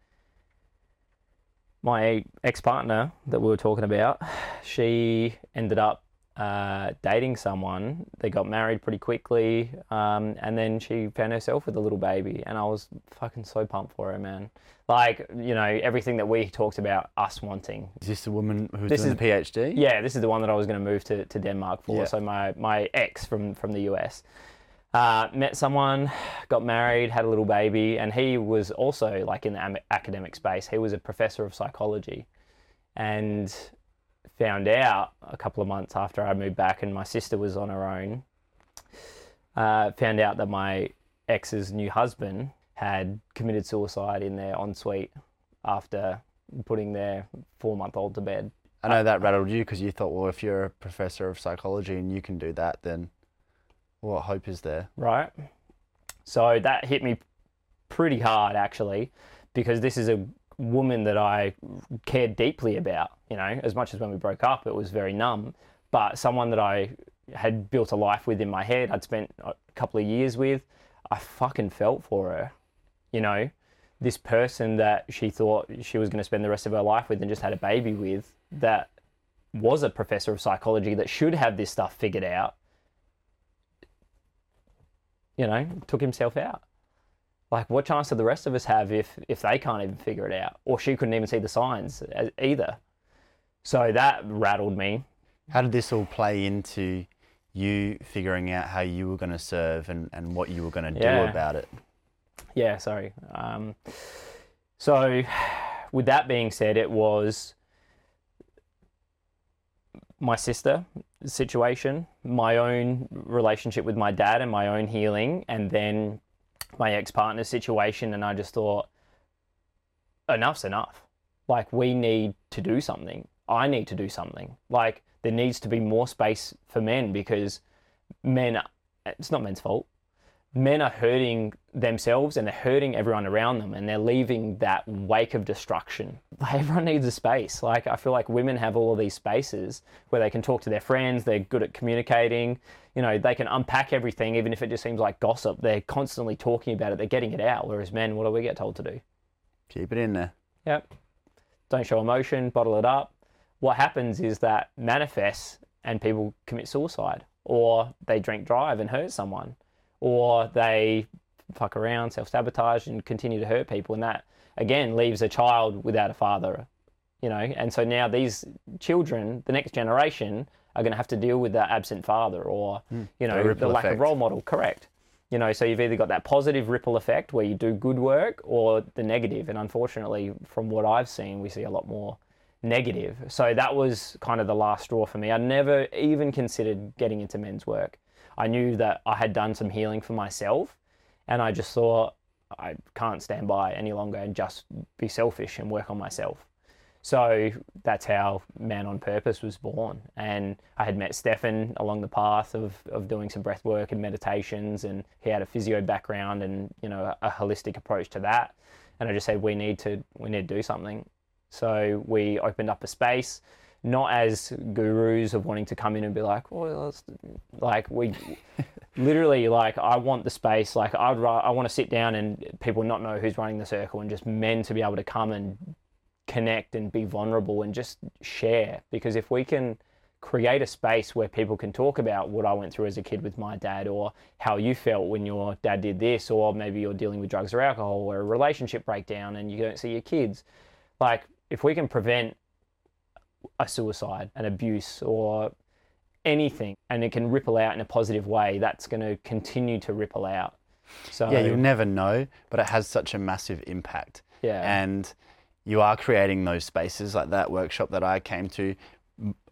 my ex-partner that we were talking about, she ended up uh, dating someone. They got married pretty quickly, um, and then she found herself with a little baby, and I was fucking so pumped for her, man. Like you know everything that we talked about us wanting. Is this the woman who's This doing is- the PhD? Yeah, this is the one that I was going to move to, to Denmark for. Yeah. So my my ex from from the US. Uh, met someone, got married, had a little baby, and he was also like in the am- academic space. He was a professor of psychology, and found out a couple of months after I moved back, and my sister was on her own. Uh, found out that my ex's new husband had committed suicide in their ensuite after putting their four-month-old to bed. I know that rattled you because you thought, well, if you're a professor of psychology and you can do that, then what hope is there? right? So that hit me pretty hard actually, because this is a woman that I cared deeply about. You know, as much as when we broke up, it was very numb, but someone that I had built a life with in my head, I'd spent a couple of years with, I fucking felt for her. You know, this person that she thought she was going to spend the rest of her life with and just had a baby with, that was a professor of psychology that should have this stuff figured out you know, took himself out. Like, what chance do the rest of us have if if they can't even figure it out, or she couldn't even see the signs uh, either? So that rattled me. How did this all play into you figuring out how you were going to serve and, and what you were going to do about it? Yeah, sorry. Um, so, with that being said, it was my sister situation, my own relationship with my dad, and my own healing, and then my ex partner's situation. And I just thought, enough's enough. Like, we need to do something. I need to do something. Like, there needs to be more space for men because men, it's not men's fault men are hurting themselves and they're hurting everyone around them and they're leaving that wake of destruction. <laughs> Like, everyone needs a space. Like I feel like women have all of these spaces where they can talk to their friends, they're good at communicating, you know, they can unpack everything even if it just seems like gossip. They're constantly talking about it, they're getting it out. Whereas men, what do we get told to do? Keep it in there. Yep. Don't show emotion, bottle it up. What happens is that manifests and people commit suicide or they drink drive and hurt someone or they fuck around, self sabotage and continue to hurt people. And that again leaves a child without a father, you know. And so now these children, the next generation, are going to have to deal with that absent father or, hmm. you know, the lack effect. of role model. Correct. You know, so you've either got that positive ripple effect where you do good work or the negative. And unfortunately, from what I've seen, we see a lot more negative. So that was kind of the last straw for me. I never even considered getting into men's work. I knew that I had done some healing for myself And I just thought, I can't stand by any longer and just be selfish and work on myself. So that's how Man on Purpose was born. And I had met Stefan along the path of, of doing some breath work and meditations, and he had a physio background and you know a, holistic approach to that. And I just said we need to we need to do something. So we opened up a space, not as gurus of wanting to come in and be like, well, like we <laughs> literally like I want the space. Like I'd I want to sit down and people not know who's running the circle and just men to be able to come and connect and be vulnerable and just share. Because if we can create a space where people can talk about what I went through as a kid with my dad or how you felt when your dad did this, or maybe you're dealing with drugs or alcohol or a relationship breakdown and you don't see your kids. Like, if we can prevent a suicide, an abuse, or anything, and it can ripple out in a positive way, that's going to continue to ripple out. So, Yeah, you'll never know, but it has such a massive impact. Yeah. And you are creating those spaces like that workshop that I came to.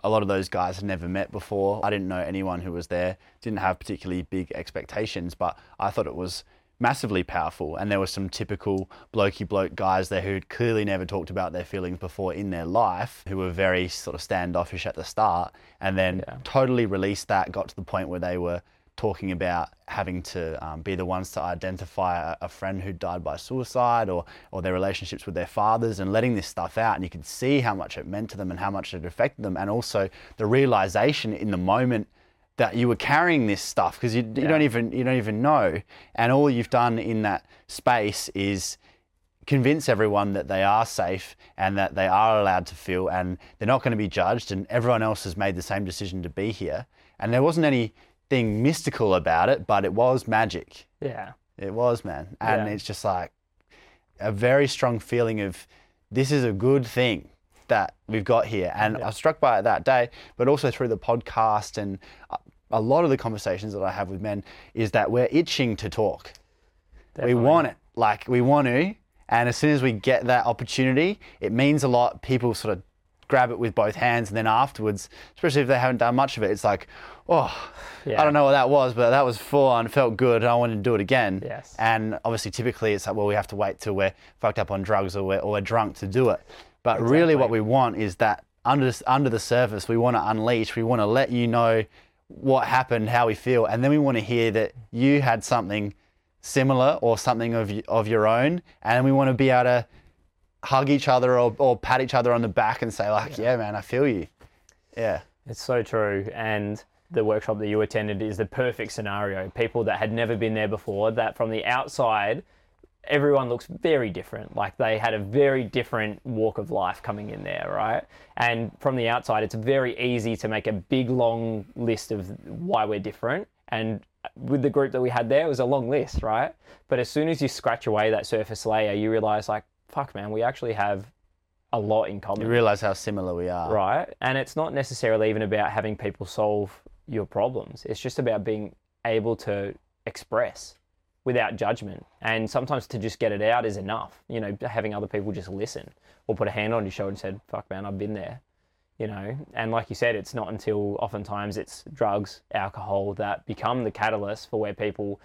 A lot of those guys had never met before. I didn't know anyone who was there, didn't have particularly big expectations, but I thought it was massively powerful. And there were some typical blokey bloke guys there who'd clearly never talked about their feelings before in their life, who were very sort of standoffish at the start, and then Yeah. totally released that, got to the point where they were talking about having to um, be the ones to identify a, a friend who died by suicide or, or their relationships with their fathers and letting this stuff out. And you could see how much it meant to them and how much it affected them. And also the realization in the moment that you were carrying this stuff because you, you Yeah. don't even you don't even know and all you've done in that space is convince everyone that they are safe and that they are allowed to feel and they're not going to be judged and everyone else has made the same decision to be here and there wasn't anything mystical about it but it was magic yeah. it was man and Yeah. it's just like a very strong feeling of this is a good thing that we've got here and i was struck by it that day but also through the podcast and a- a lot of the conversations that i have with men is that we're itching to talk Definitely. we want it. Like we want to. And as soon as we get that opportunity, it means a lot. People sort of grab it with both hands, and then afterwards, especially if they haven't done much of it, it's like, oh, Yeah. I don't know what that was, but that was full fun, felt good, and I wanted to do it again. Yes. And obviously, typically, it's like, well, we have to wait till we're fucked up on drugs or we're, or we're drunk to do it. But really, what we want is that under under the surface, we want to unleash. We want to let you know what happened, how we feel, and then we want to hear that you had something similar or something of of your own, and we want to be able to hug each other or, or pat each other on the back and say like, yeah, man, I feel you. Yeah. It's so true. And the workshop that you attended is the perfect scenario. People that had never been there before, that from the outside, everyone looks very different. Like they had a very different walk of life coming in there, right? And from the outside, it's very easy to make a big, long list of why we're different. And with the group that we had there, it was a long list, right? But as soon as you scratch away that surface layer, you realize, like, fuck, man, we actually have a lot in common You realize how similar we are. right? And it's not necessarily even about having people solve your problems. It's just about being able to express without judgment. And sometimes to just get it out is enough. You know, having other people just listen or put a hand on your shoulder and said, "Fuck, man, I've been there." You know, and like you said, it's not until oftentimes it's drugs, alcohol that become the catalyst for where people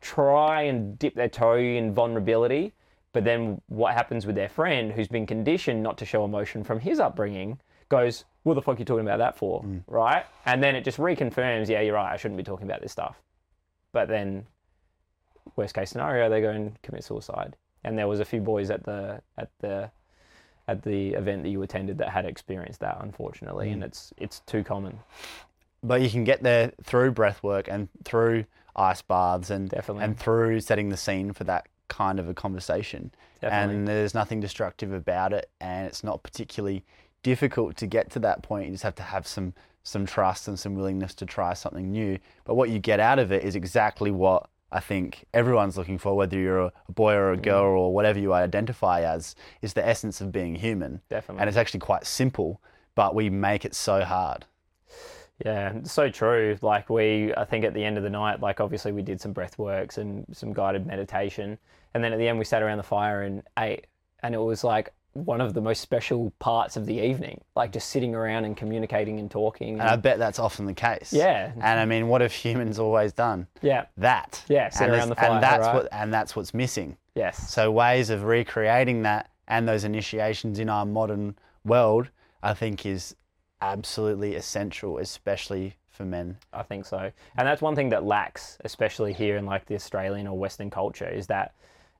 try and dip their toe in vulnerability. But then what happens with their friend who's been conditioned not to show emotion from his upbringing goes, What the fuck are you talking about that for? Mm. Right? And then it just reconfirms, Yeah, you're right. I shouldn't be talking about this stuff. But then, worst case scenario, they go and commit suicide. And there was a few boys at the at the at the event that you attended that had experienced that, unfortunately, and mm. it's it's too common. But you can get there through breath work and through ice baths and Definitely. and through setting the scene for that kind of a conversation. Definitely. And there's nothing destructive about it and it's not particularly difficult to get to that point. You just have to have some some trust and some willingness to try something new. But what you get out of it is exactly what I think everyone's looking for, whether you're a boy or a Mm. girl or whatever you identify as, is the essence of being human. Definitely. And it's actually quite simple, but we make it so hard. Yeah, so true. Like we, I think at the end of the night, like obviously we did some breath works and some guided meditation, and then at the end we sat around the fire and ate, and it was like one of the most special parts of the evening, like just sitting around and communicating and talking. And I bet that's often the case. Yeah. And I mean, what have humans always done? yeah. That. Yeah, sit and around the fire, And that's right? what and that's what's missing. Yes. So ways of recreating that and those initiations in our modern world, I think, is absolutely essential, especially for men. I think so. And that's one thing that lacks, especially here in like the Australian or Western culture, is that,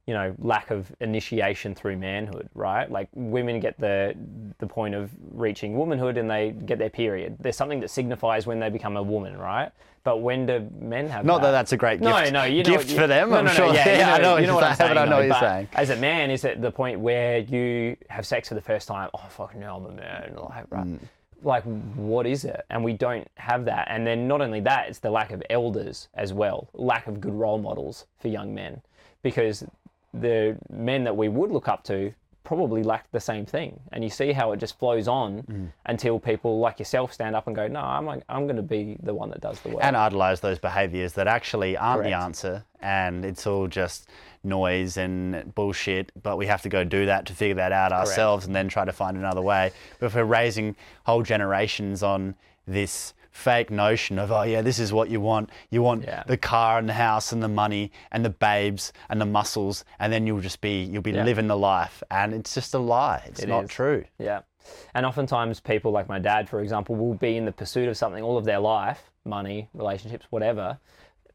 you know, lack of initiation through manhood, right? Like women get the the point of reaching womanhood and they get their period. There's something that signifies when they become a woman, right? But when do men have Not that that? that's a great No, gift. no, you know gift what- for them. No, I'm no, no, sure. Yeah, you know, <laughs> I know, you know what saying, I know what you're saying. As a man, is at the point where you have sex for the first time. Oh fuck, now I'm a man. Like, right. Mm. Like, what is it? And we don't have that. And then not only that, it's the lack of elders as well. Lack of good role models for young men, because the men that we would look up to probably lack the same thing. And you see how it just flows on Mm. until people like yourself stand up and go, "No, I'm I'm going to be the one that does the work." and idolize those behaviors that actually aren't the answer and it's all just noise and bullshit but we have to go do that to figure that out ourselves and then try to find another way but if we're raising whole generations on this fake notion of oh yeah this is what you want you want Yeah. the car and the house and the money and the babes and the muscles and then you'll just be you'll be Yeah. living the life and it's just a lie it's It not is. true Yeah. And oftentimes people like my dad, for example, will be in the pursuit of something all of their life, money, relationships, whatever.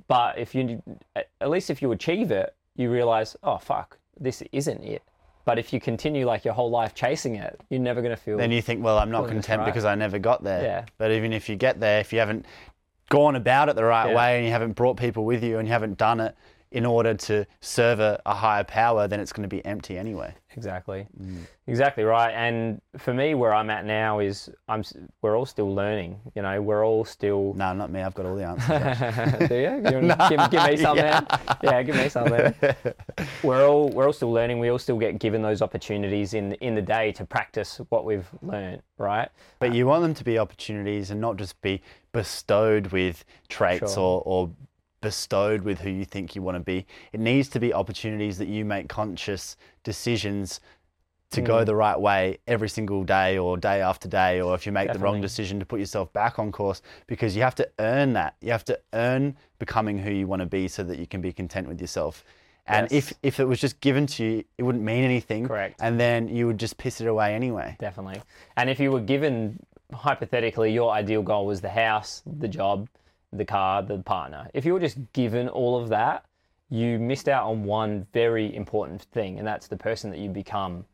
But if you, at least if you achieve it, you realize, oh, fuck, this isn't it. But if you continue like your whole life chasing it, you're never going to feel. then you think, well, I'm not content right. because I never got there. Yeah. But even if you get there, if you haven't gone about it the right Yeah. way and you haven't brought people with you and you haven't done it in order to serve a, a higher power, then it's going to be empty anyway. Exactly. Mm. Exactly right. And for me, where I'm at now is I'm. We're all still learning. You know, we're all still. No, not me. I've got all the answers. <laughs> Do you? Give, give me <laughs> some then. Yeah, give me some then. <laughs> We're all we're all still learning. We all still get given those opportunities in in the day to practice what we've learned, right? but uh, you want them to be opportunities and not just be bestowed with traits Sure. or, or bestowed with who you think you want to be. It needs to be opportunities that you make conscious decisions to go Mm. the right way every single day or day after day, or if you make the wrong decision to put yourself back on course, because you have to earn that. You have to earn becoming who you want to be so that you can be content with yourself. And if, if it was just given to you, it wouldn't mean anything. Correct. And then you would just piss it away anyway. Definitely. And if you were given hypothetically your ideal goal was the house, the job, the car, the partner. If you were just given all of that, you missed out on one very important thing, and that's the person that you become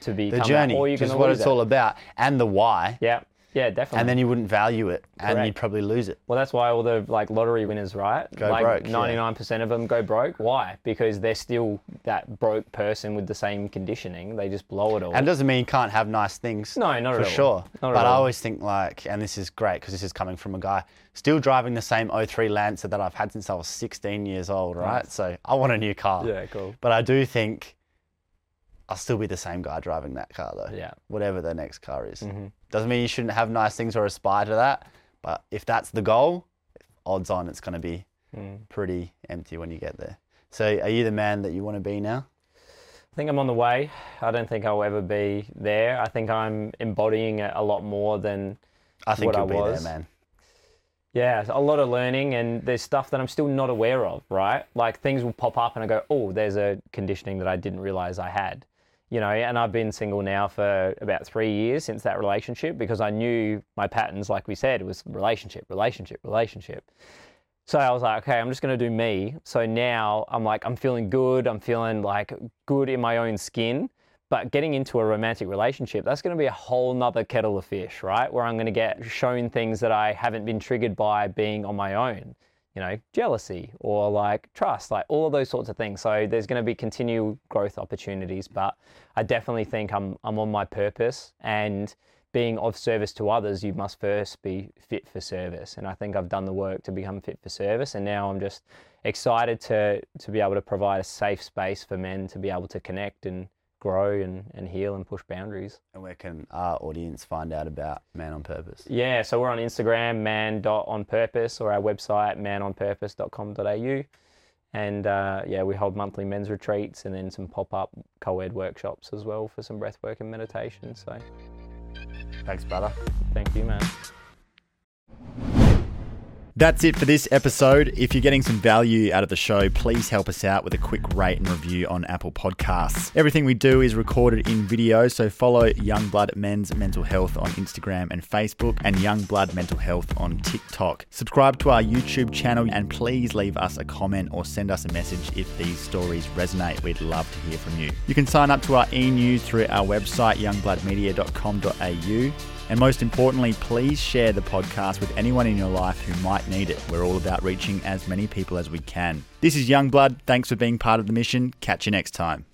to be The that, journey, or you're which what it's it. all about, and the why. Yeah, yeah, definitely. and then you wouldn't value it and Correct. you'd probably lose it. Well, that's why all the like lottery winners, right? Go like broke, 99% of them go broke. Why? Because they're still that broke person with the same conditioning. They just blow it all. And it doesn't mean you can't have nice things. No, not for at all. sure. Not at but I always think like, and this is great because this is coming from a guy still driving the same 03 Lancer that I've had since I was 16 years old, right? Nice. So I want a new car. yeah, cool. But I do think I'll still be the same guy driving that car though. Yeah. Whatever the next car is. hmm Doesn't mean you shouldn't have nice things or aspire to that. But if that's the goal, odds on it's going to be Mm. pretty empty when you get there. So are you the man that you want to be now? I think I'm on the way. I don't think I'll ever be there. I think I'm embodying it a lot more than I think What I you'll be there, was. man. Yeah, a lot of learning, and there's stuff that I'm still not aware of, right? Like things will pop up, and I go, oh, there's a conditioning that I didn't realize I had, you know. And I've been single now for about three years since that relationship because I knew my patterns, like we said, it was relationship, relationship, relationship. So I was like, okay, I'm just going to do me. So now I'm like, I'm feeling good. I'm feeling like good in my own skin. But getting into a romantic relationship, that's going to be a whole nother kettle of fish, right? Where I'm going to get shown things that I haven't been triggered by being on my own. You know, jealousy or like trust, like all of those sorts of things. So there's going to be continual growth opportunities, but I definitely think I'm I'm on my purpose and being of service to others, you must first be fit for service. And I think I've done the work to become fit for service. And now I'm just excited to, to be able to provide a safe space for men to be able to connect and grow and, and heal and push boundaries. And where can our audience find out about Man on Purpose? Yeah, so we're on Instagram, man.onpurpose, or our website, manonpurpose.com.au. And uh, yeah, we hold monthly men's retreats and then some pop up co ed workshops as well for some breathwork and meditation. So Thanks, brother. thank you, man. That's it for this episode. If you're getting some value out of the show, please help us out with a quick rate and review on Apple Podcasts. Everything we do is recorded in video, so follow Youngblood Men's Mental Health on Instagram and Facebook and Youngblood Mental Health on TikTok. Subscribe to our YouTube channel and please leave us a comment or send us a message if these stories resonate. We'd love to hear from you. You can sign up to our e-news through our website youngbloodmedia.com.au. And most importantly, please share the podcast with anyone in your life who might need it. We're all about reaching as many people as we can. This is Youngblood. Thanks for being part of the mission. Catch you next time.